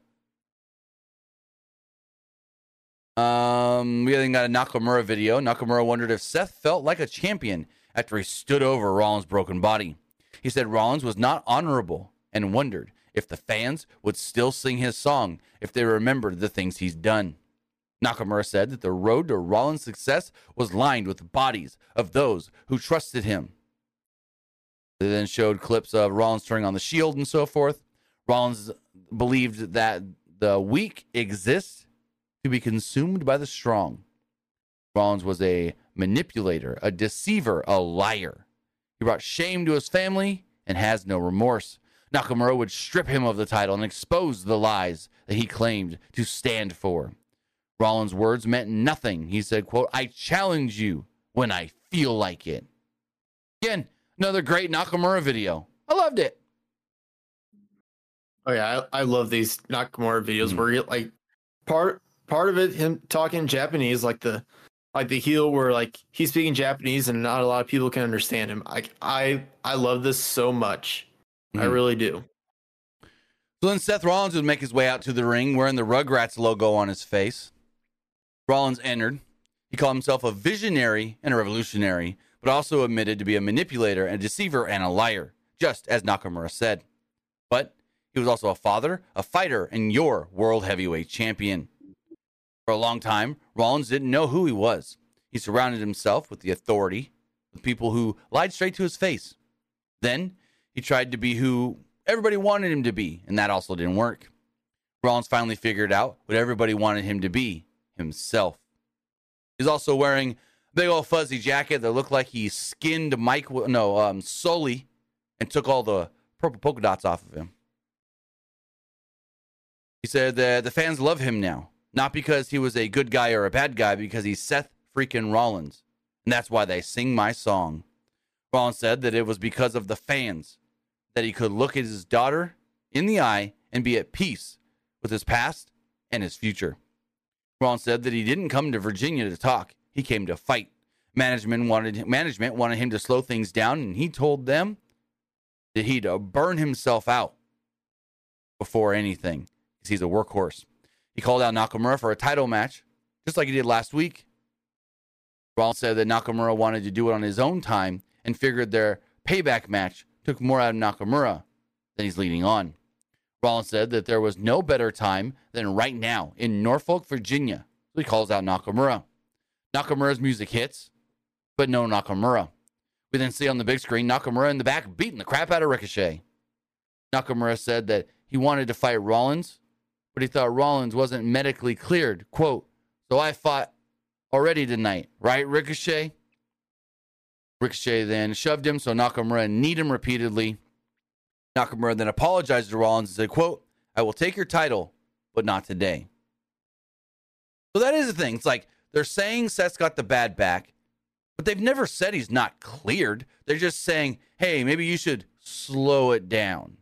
Um, we then got a Nakamura video. Nakamura wondered if Seth felt like a champion after he stood over Rollins' broken body. He said Rollins was not honorable and wondered if the fans would still sing his song if they remembered the things he's done. Nakamura said that the road to Rollins' success was lined with bodies of those who trusted him. They then showed clips of Rollins turning on the shield and so forth. Rollins believed that the weak exist to be consumed by the strong. Rollins was a manipulator, a deceiver, a liar. He brought shame to his family and has no remorse. Nakamura would strip him of the title and expose the lies that he claimed to stand for. Rollins' words meant nothing. He said, quote, I challenge you when I feel like it. Again, another great Nakamura video. I loved it. Oh yeah, I, I love these Nakamura videos Mhm. where he, like part part of it him talking Japanese, like the like the heel where like he's speaking Japanese and not a lot of people can understand him. I I I love this so much. I Mhm. really do. So then Seth Rollins would make his way out to the ring wearing the Rugrats logo on his face. Rollins entered. He called himself a visionary and a revolutionary, but also admitted to be a manipulator, and a deceiver, and a liar, just as Nakamura said. But he was also a father, a fighter, and your world heavyweight champion. For a long time, Rollins didn't know who he was. He surrounded himself with the authority, with people who lied straight to his face. Then he tried to be who everybody wanted him to be, and that also didn't work. Rollins finally figured out what everybody wanted him to be himself. He's also wearing big old fuzzy jacket that looked like he skinned Mike, no, um, Sully, and took all the purple polka dots off of him. He said that the fans love him now, not because he was a good guy or a bad guy, because he's Seth freaking Rollins. And that's why they sing my song. Rollins said that it was because of the fans that he could look at his daughter in the eye and be at peace with his past and his future. Rollins said that he didn't come to Virginia to talk; he came to fight. Management wanted management wanted him to slow things down, and he told them that he'd uh, burn himself out before anything because he's a workhorse. He called out Nakamura for a title match, just like he did last week. Rollins said that Nakamura wanted to do it on his own time and figured their payback match took more out of Nakamura than he's leading on. Rollins said that there was no better time than right now in Norfolk, Virginia. So he calls out Nakamura. Nakamura's music hits, but no Nakamura. We then see on the big screen Nakamura in the back beating the crap out of Ricochet. Nakamura said that he wanted to fight Rollins, but he thought Rollins wasn't medically cleared. Quote, so I fought already tonight, right, Ricochet? Ricochet then shoved him, so Nakamura kneed him repeatedly. Nakamura then apologized to Rollins and said, quote, I will take your title, but not today. So that is the thing. It's like they're saying Seth's got the bad back, but they've never said he's not cleared. They're just saying, hey, maybe you should slow it down.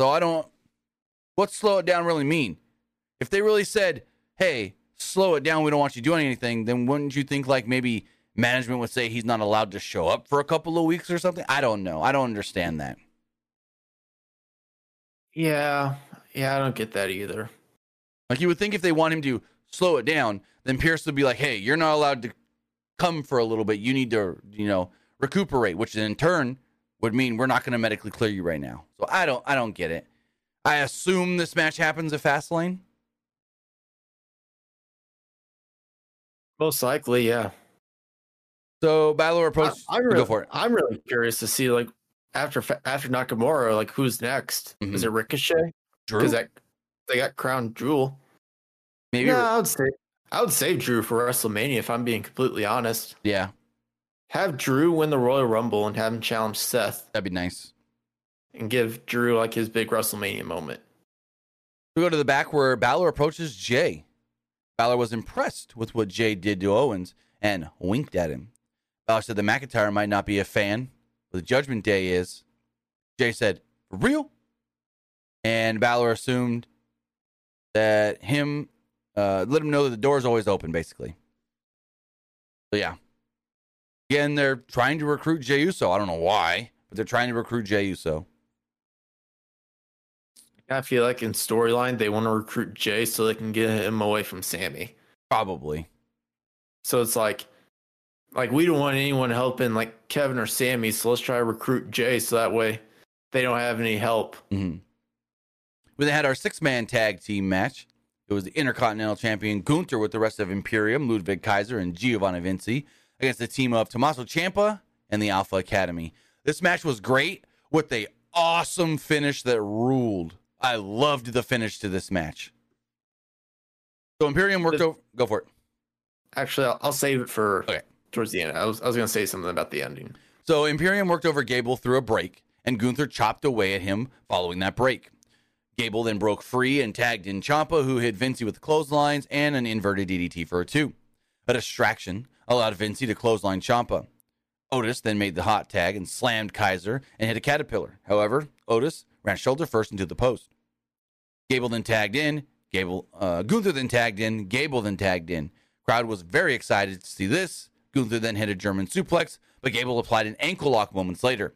So I don't, what's slow it down really mean? If they really said, hey, slow it down, we don't want you doing anything, then wouldn't you think like maybe management would say he's not allowed to show up for a couple of weeks or something? I don't know. I don't understand that. Yeah, yeah, I don't get that either. Like you would think if they want him to slow it down, then Pearce would be like, "Hey, you're not allowed to come for a little bit. You need to, you know, recuperate," which in turn would mean we're not going to medically clear you right now. So I don't, I don't get it. I assume this match happens at Fastlane. Most likely, yeah. So Balor approach. I, am really, go for it. I'm really curious to see like after after Nakamura, like who's next? Mm-hmm. Is it Ricochet? Drew? Because that they got crowned Jewel. Maybe. Yeah, I would say I would save Drew for WrestleMania if I'm being completely honest. Yeah. Have Drew win the Royal Rumble and have him challenge Seth. That'd be nice. And give Drew like his big WrestleMania moment. We go to the back where Balor approaches Jey. Balor was impressed with what Jey did to Owens and winked at him. Balor said that McIntyre might not be a fan, but the Judgment Day is. Jey said, For real? And Balor assumed that him, uh, let them know that the door's always open, basically. So, yeah. Again, they're trying to recruit Jey Uso. I don't know why, but they're trying to recruit Jey Uso. I feel like in storyline they want to recruit Jey so they can get him away from Sami. Probably. So it's like, like we don't want anyone helping like Kevin or Sami, so let's try to recruit Jey so that way they don't have any help. Mm-hmm. We had our six man tag team match. It was the Intercontinental Champion Gunther with the rest of Imperium, Ludwig Kaiser, and Giovanni Vinci against the team of Tommaso Ciampa and the Alpha Academy. This match was great with a awesome finish that ruled. I loved the finish to this match. So Imperium worked over. Go for it. Actually, I'll, I'll save it for okay. towards the end. I was I was going to say something about the ending. So Imperium worked over Gable through a break, and Gunther chopped away at him following that break. Gable then broke free and tagged in Ciampa, who hit Vinci with clotheslines and an inverted DDT for a two. A distraction allowed Vinci to clothesline Ciampa. Otis then made the hot tag and slammed Kaiser and hit a caterpillar. However, Otis ran shoulder first into the post. Gable then tagged in. Gable, uh, Gunther then tagged in. Gable then tagged in. Crowd was very excited to see this. Gunther then hit a German suplex, but Gable applied an ankle lock moments later.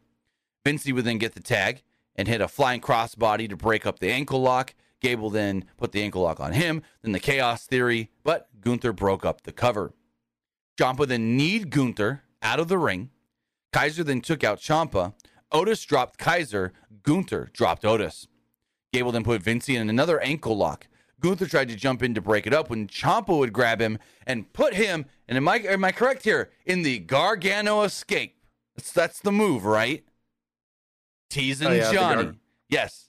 Vinci would then get the tag and hit a flying crossbody to break up the ankle lock. Gable then put the ankle lock on him, then the chaos theory, but Gunther broke up the cover. Ciampa then kneed Gunther out of the ring. Kaiser then took out Ciampa. Otis dropped Kaiser. Gunther dropped Otis. Gable then put Vinci in another ankle lock. Gunther tried to jump in to break it up when Ciampa would grab him and put him, and am I, am I correct here, in the Gargano escape? That's, that's the move, right? Teasing Oh, yeah, Johnny. Gar- yes.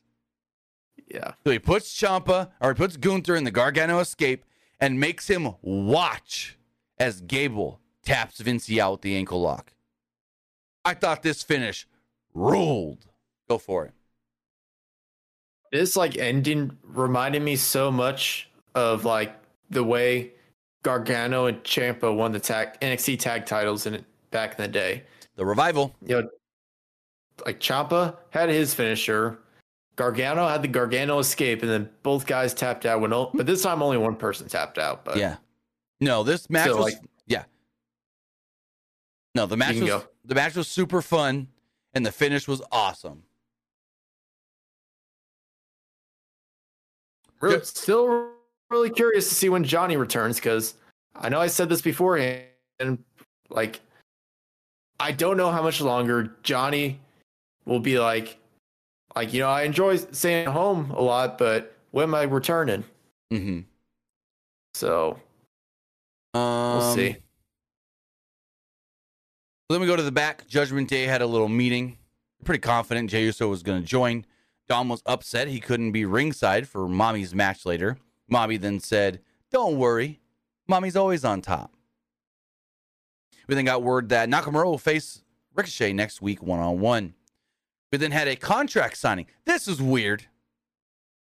Yeah. So he puts Ciampa or he puts Gunther in the Gargano escape and makes him watch as Gable taps Vinci out with the ankle lock. I thought this finish ruled. Go for it. This like ending reminded me so much of like the way Gargano and Ciampa won the tag NXT tag titles in it back in the day. The revival. You know, like Ciampa had his finisher, Gargano had the Gargano escape, and then both guys tapped out. When but this time only one person tapped out. But yeah. No, this match was like- yeah. No, the match was go. the match was super fun and the finish was awesome. Really, Good. still really curious to see when Johnny returns because I know I said this beforehand. And like, I don't know how much longer Johnny will be like. Like you know, I enjoy staying at home a lot, but when am I returning? Mm-hmm. So Um, we'll see. Then we go to the back. Judgment Day had a little meeting. Pretty confident Jey Uso was going to join. Dom was upset he couldn't be ringside for Mommy's match later. Mommy then said, Don't worry. Mommy's always on top. We then got word that Nakamura will face Ricochet next week one on one. We then had a contract signing. This is weird.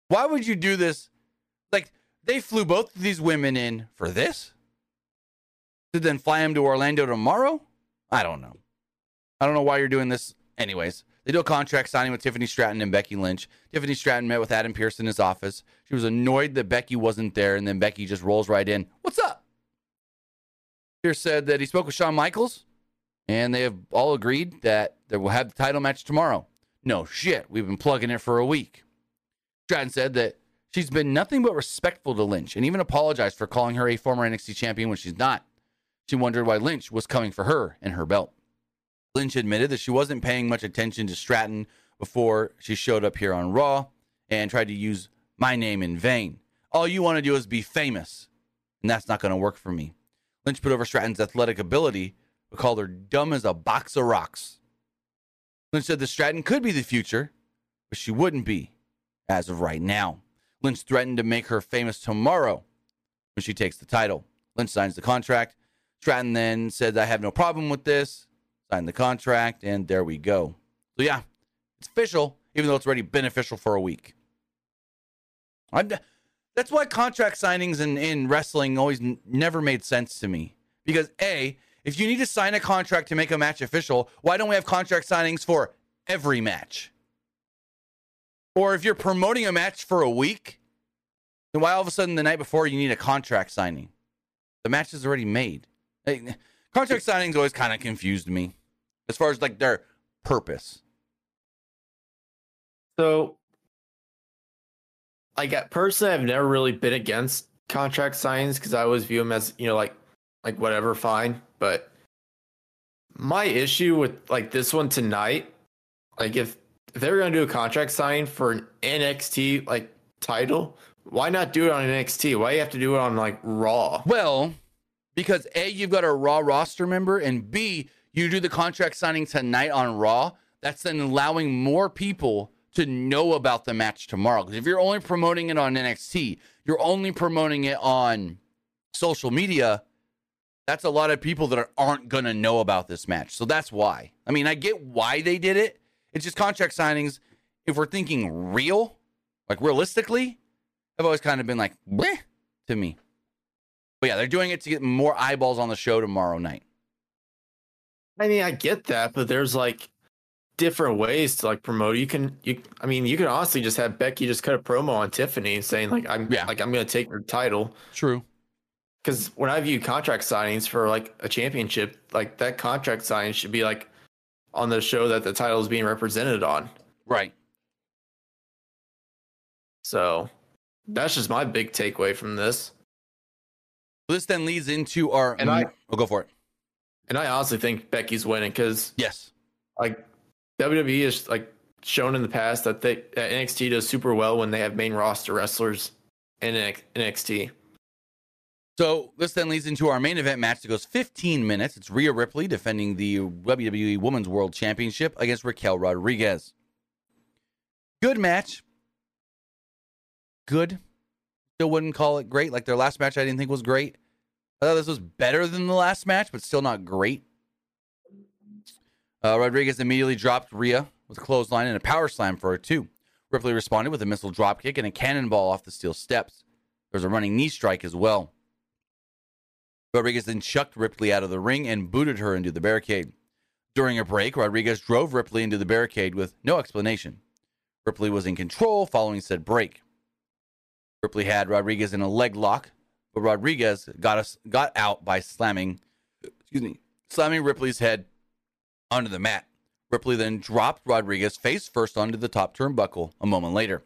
Why would you do this? Like, they flew both of these women in for this? To then fly them to Orlando tomorrow? I don't know. I don't know why you're doing this. Anyways, they do a contract signing with Tiffany Stratton and Becky Lynch. Tiffany Stratton met with Adam Pearce in his office. She was annoyed that Becky wasn't there, and then Becky just rolls right in. What's up? Pearce said that he spoke with Shawn Michaels, and they have all agreed that they will have the title match tomorrow. No shit, we've been plugging it for a week. Stratton said that she's been nothing but respectful to Lynch and even apologized for calling her a former NXT champion when she's not. She wondered why Lynch was coming for her and her belt. Lynch admitted that she wasn't paying much attention to Stratton before she showed up here on Raw and tried to use my name in vain. All you want to do is be famous, and that's not going to work for me. Lynch put over Stratton's athletic ability, but called her dumb as a box of rocks. Lynch said that Stratton could be the future, but she wouldn't be as of right now. Lynch threatened to make her famous tomorrow when she takes the title. Lynch signs the contract. Stratton then said, I have no problem with this. Signed the contract, and there we go. So, yeah, it's official, even though it's already beneficial for a week. I'm, that's why contract signings in, in wrestling always n- never made sense to me. Because, A, if you need to sign a contract to make a match official, why don't we have contract signings for every match? Or if you're promoting a match for a week, then why all of a sudden the night before you need a contract signing? The match is already made. Contract signings always kind of confused me as far as like their purpose. So, like personally, I've never really been against contract signings because I always view them as you know like like whatever, fine. But my issue with like this one tonight, like if if they're gonna do a contract signing for an NXT like title, why not do it on NXT? Why do you have to do it on like Raw? Well, because A, you've got a Raw roster member, and B, you do the contract signing tonight on Raw. That's then allowing more people to know about the match tomorrow. Because if you're only promoting it on NXT, you're only promoting it on social media. That's a lot of people that are, aren't going to know about this match. So that's why. I mean, I get why they did it. It's just contract signings. If we're thinking real, like realistically, I've always kind of been like, bleh to me. But yeah, they're doing it to get more eyeballs on the show tomorrow night. I mean, I get that, but there's like different ways to like promote. You can you I mean, you can honestly just have Becky just cut a promo on Tiffany saying like I'm Yeah. like I'm going to take her title True. Cuz when I view contract signings for like a championship, like that contract signing should be like on the show that the title is being represented on. Right. So, that's just my big takeaway from this. This then leads into our. And I- will go for it. And I honestly think Becky's winning because Yes. like WWE has like shown in the past that they that NXT does super well when they have main roster wrestlers in NXT. So this then leads into our main event match that goes 15 minutes. It's Rhea Ripley defending the WWE Women's World Championship against Raquel Rodriguez. Good match. Good. Still wouldn't call it great. Like their last match, I didn't think was great. I thought this was better than the last match, but still not great. Uh, Rodriguez immediately dropped Rhea with a clothesline and a power slam for her, too. Ripley responded with a missile dropkick and a cannonball off the steel steps. There was a running knee strike as well. Rodriguez then chucked Ripley out of the ring and booted her into the barricade. During a break, Rodriguez drove Ripley into the barricade with no explanation. Ripley was in control following said break. Ripley had Rodriguez in a leg lock, but Rodriguez got us got out by slamming excuse me, slamming Ripley's head onto the mat. Ripley then dropped Rodriguez face first onto the top turnbuckle a moment later.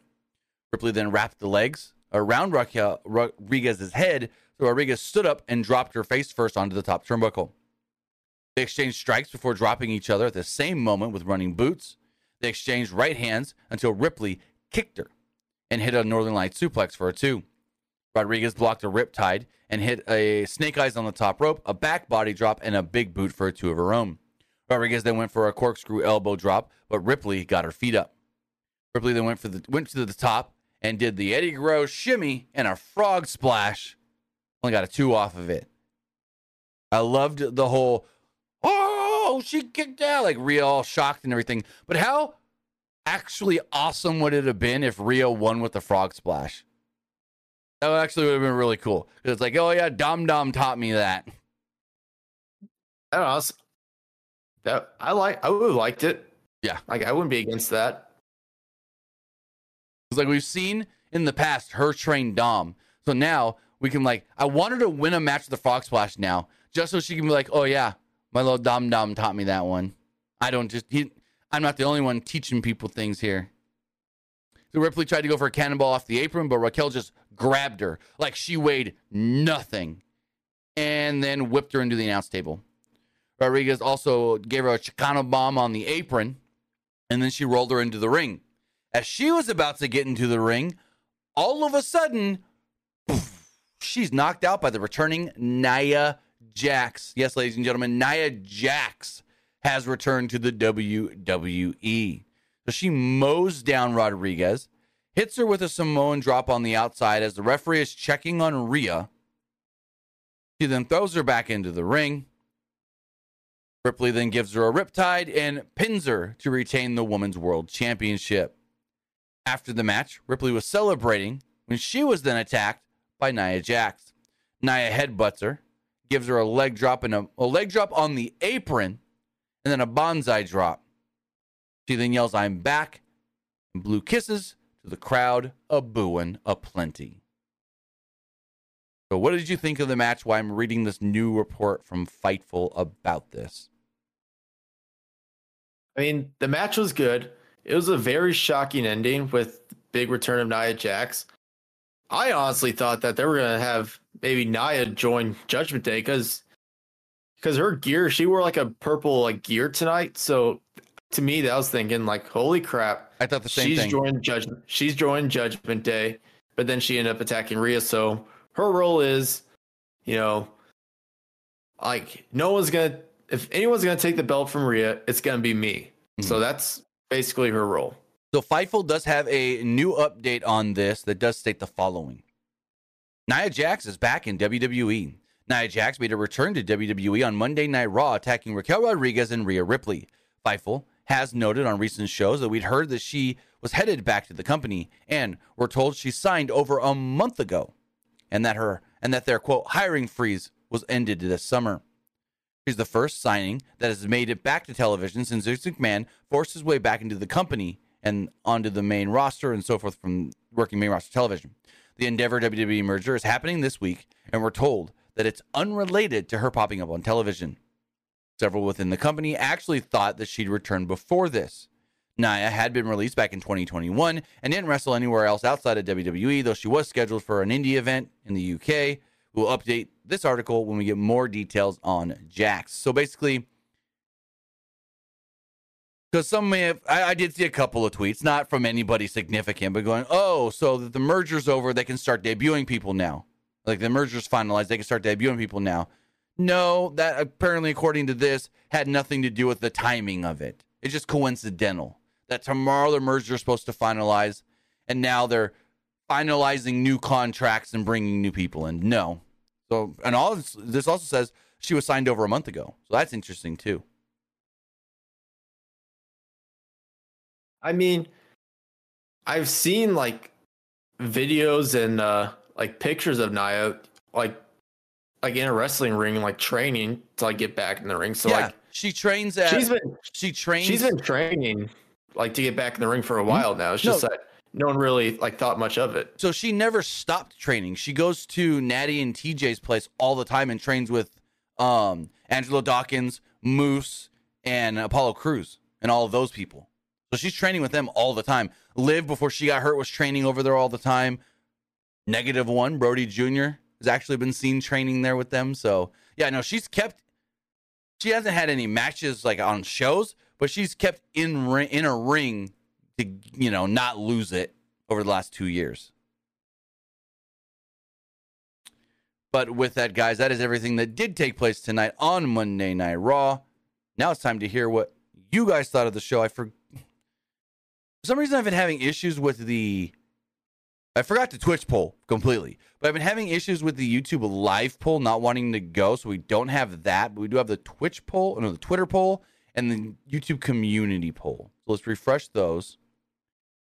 Ripley then wrapped the legs around Raquel, Rodriguez's head, so Rodriguez stood up and dropped her face first onto the top turnbuckle. They exchanged strikes before dropping each other at the same moment with running boots. They exchanged right hands until Ripley kicked her and hit a Northern Light suplex for a two. Rodriguez blocked a riptide and hit a snake eyes on the top rope, a back body drop, and a big boot for a two of her own. Rodriguez then went for a corkscrew elbow drop, but Ripley got her feet up. Ripley then went for the went to the top and did the Eddie Guerrero shimmy and a frog splash. Only got a two off of it. I loved the whole oh she kicked out like Rhea all shocked and everything. But how actually awesome would it have been if Rhea won with the frog splash? That actually would have been really cool. 'Cause It's like, oh yeah, Dom Dom taught me that. I don't know. That I like. I would have liked it. Yeah. like I wouldn't be against that. It's like we've seen in the past her train Dom. So now we can like I want her to win a match with the Frog Splash now, just so she can be like, oh yeah, my little Dom Dom taught me that one. I don't just he, I'm not the only one teaching people things here. So Ripley tried to go for a cannonball off the apron, but Raquel just grabbed her like she weighed nothing, and then whipped her into the announce table. Rodriguez also gave her a Chicano bomb on the apron, and then she rolled her into the ring. As she was about to get into the ring, all of a sudden, she's knocked out by the returning Nia Jax. Yes, ladies and gentlemen, Nia Jax has returned to the WWE. So she mows down Rodriguez, hits her with a Samoan drop on the outside as the referee is checking on Rhea. She then throws her back into the ring. Ripley then gives her a riptide and pins her to retain the Women's World Championship. After the match, Ripley was celebrating when she was then attacked by Nia Jax. Nia headbutts her, gives her a leg drop and a, a leg drop on the apron, and then a bonsai drop. She then yells, I'm back, and blew kisses to the crowd, a booing a plenty. So, what did you think of the match? Why I'm reading this new report from Fightful about this? I mean, the match was good. It was a very shocking ending with big return of Nia Jax. I honestly thought that they were gonna have maybe Nia join Judgment Day because because her gear, she wore like a purple like gear tonight. So to me, that was thinking like, holy crap, I thought the same she's thing. joined Judgment. She's joined Judgment Day, but then she ended up attacking Rhea. So her role is, you know, like no one's gonna. If anyone's gonna take the belt from Rhea, it's gonna be me. So mm-hmm. that's basically her role. So Fightful does have a new update on this that does state the following. Nia Jax is back in WWE. Nia Jax made a return to WWE on Monday Night Raw, attacking Raquel Rodriguez and Rhea Ripley. Fightful has noted on recent shows that we'd heard that she was headed back to the company, and we're told she signed over a month ago, and that her and that their quote hiring freeze was ended this summer. She's the first signing that has made it back to television since Vince McMahon forced his way back into the company and onto the main roster and so forth from working main roster television. The Endeavor WWE merger is happening this week, and we're told that it's unrelated to her popping up on television. Several within the company actually thought that she'd return before this. Nia had been released back in 2021 and didn't wrestle anywhere else outside of WWE, though she was scheduled for an indie event in the UK. We'll update this article when we get more details on Jax. So basically, because some may have, I, I, did see a couple of tweets, not from anybody significant, but going, oh, so the merger's over, they can start debuting people now. Like the merger's finalized, they can start debuting people now. No, that apparently, according to this, had nothing to do with the timing of it. It's just coincidental that tomorrow the merger is supposed to finalize, and now they're finalizing new contracts and bringing new people in. No. So, and all this, this also says she was signed over a month ago. So that's interesting too. I mean, I've seen like videos and uh like pictures of Nia like like in a wrestling ring like training to like get back in the ring. So yeah, like she trains at she's been she trains she's been training like to get back in the ring for a while now. It's just no. that no one really like thought much of it. So she never stopped training. She goes to Nattie and TJ's place all the time and trains with um Angelo Dawkins, Moose, and Apollo Crews and all of those people. So she's training with them all the time. Liv, before she got hurt, was training over there all the time. Negative one, Brodie Jr. has actually been seen training there with them. So yeah, no, she's kept. She hasn't had any matches like on shows, but she's kept in in a ring to you know not lose it over the last two years. But with that, guys, that is everything that did take place tonight on Monday Night Raw. Now it's time to hear what you guys thought of the show. I for, for some reason I've been having issues with the I forgot the Twitch poll completely, but I've been having issues with the YouTube live poll not wanting to go, so we don't have that. But we do have the Twitch poll, no, the Twitter poll, and the YouTube community poll. So let's refresh those.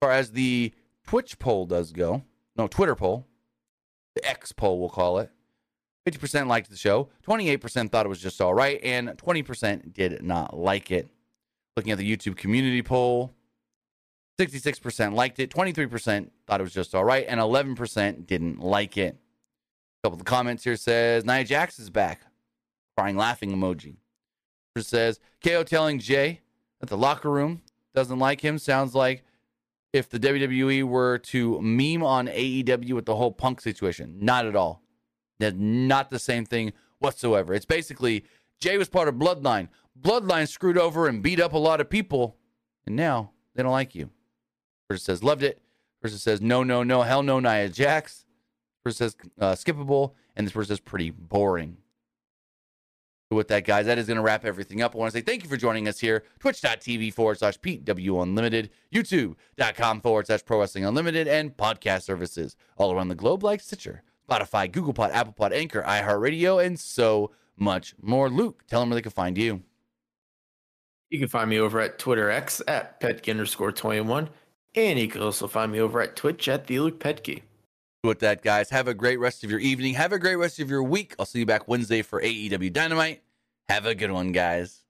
As far as the Twitch poll does go, no, Twitter poll, the X poll, we'll call it. 50% liked the show, 28% thought it was just all right, and 20% did not like it. Looking at the YouTube community poll, 66% liked it, 23% thought it was just all right, and 11% didn't like it. A couple of comments here says Nia Jax is back. Crying laughing emoji. Says KO telling Jey that the locker room doesn't like him sounds like if the WWE were to meme on AEW with the whole punk situation. Not at all. Not the same thing whatsoever. It's basically Jey was part of Bloodline. Bloodline screwed over and beat up a lot of people, and now they don't like you. Person says loved it. Person says no, no, no, hell no, Nia Jax. Person says uh, skippable, and this person says pretty boring. So With that, guys, that is going to wrap everything up. I want to say thank you for joining us here. Twitch.tv forward slash PW Unlimited, YouTube.com forward slash Pro Wrestling Unlimited, and podcast services all around the globe like Stitcher, Spotify, Google Pod, Apple Pod, Anchor, iHeartRadio, and so much more. Luke, tell them where they can find you. You can find me over at Twitter X at petke underscore 21. And you can also find me over at Twitch at the Luke Petke. With that, guys, have a great rest of your evening. Have a great rest of your week. I'll see you back Wednesday for AEW Dynamite. Have a good one, guys.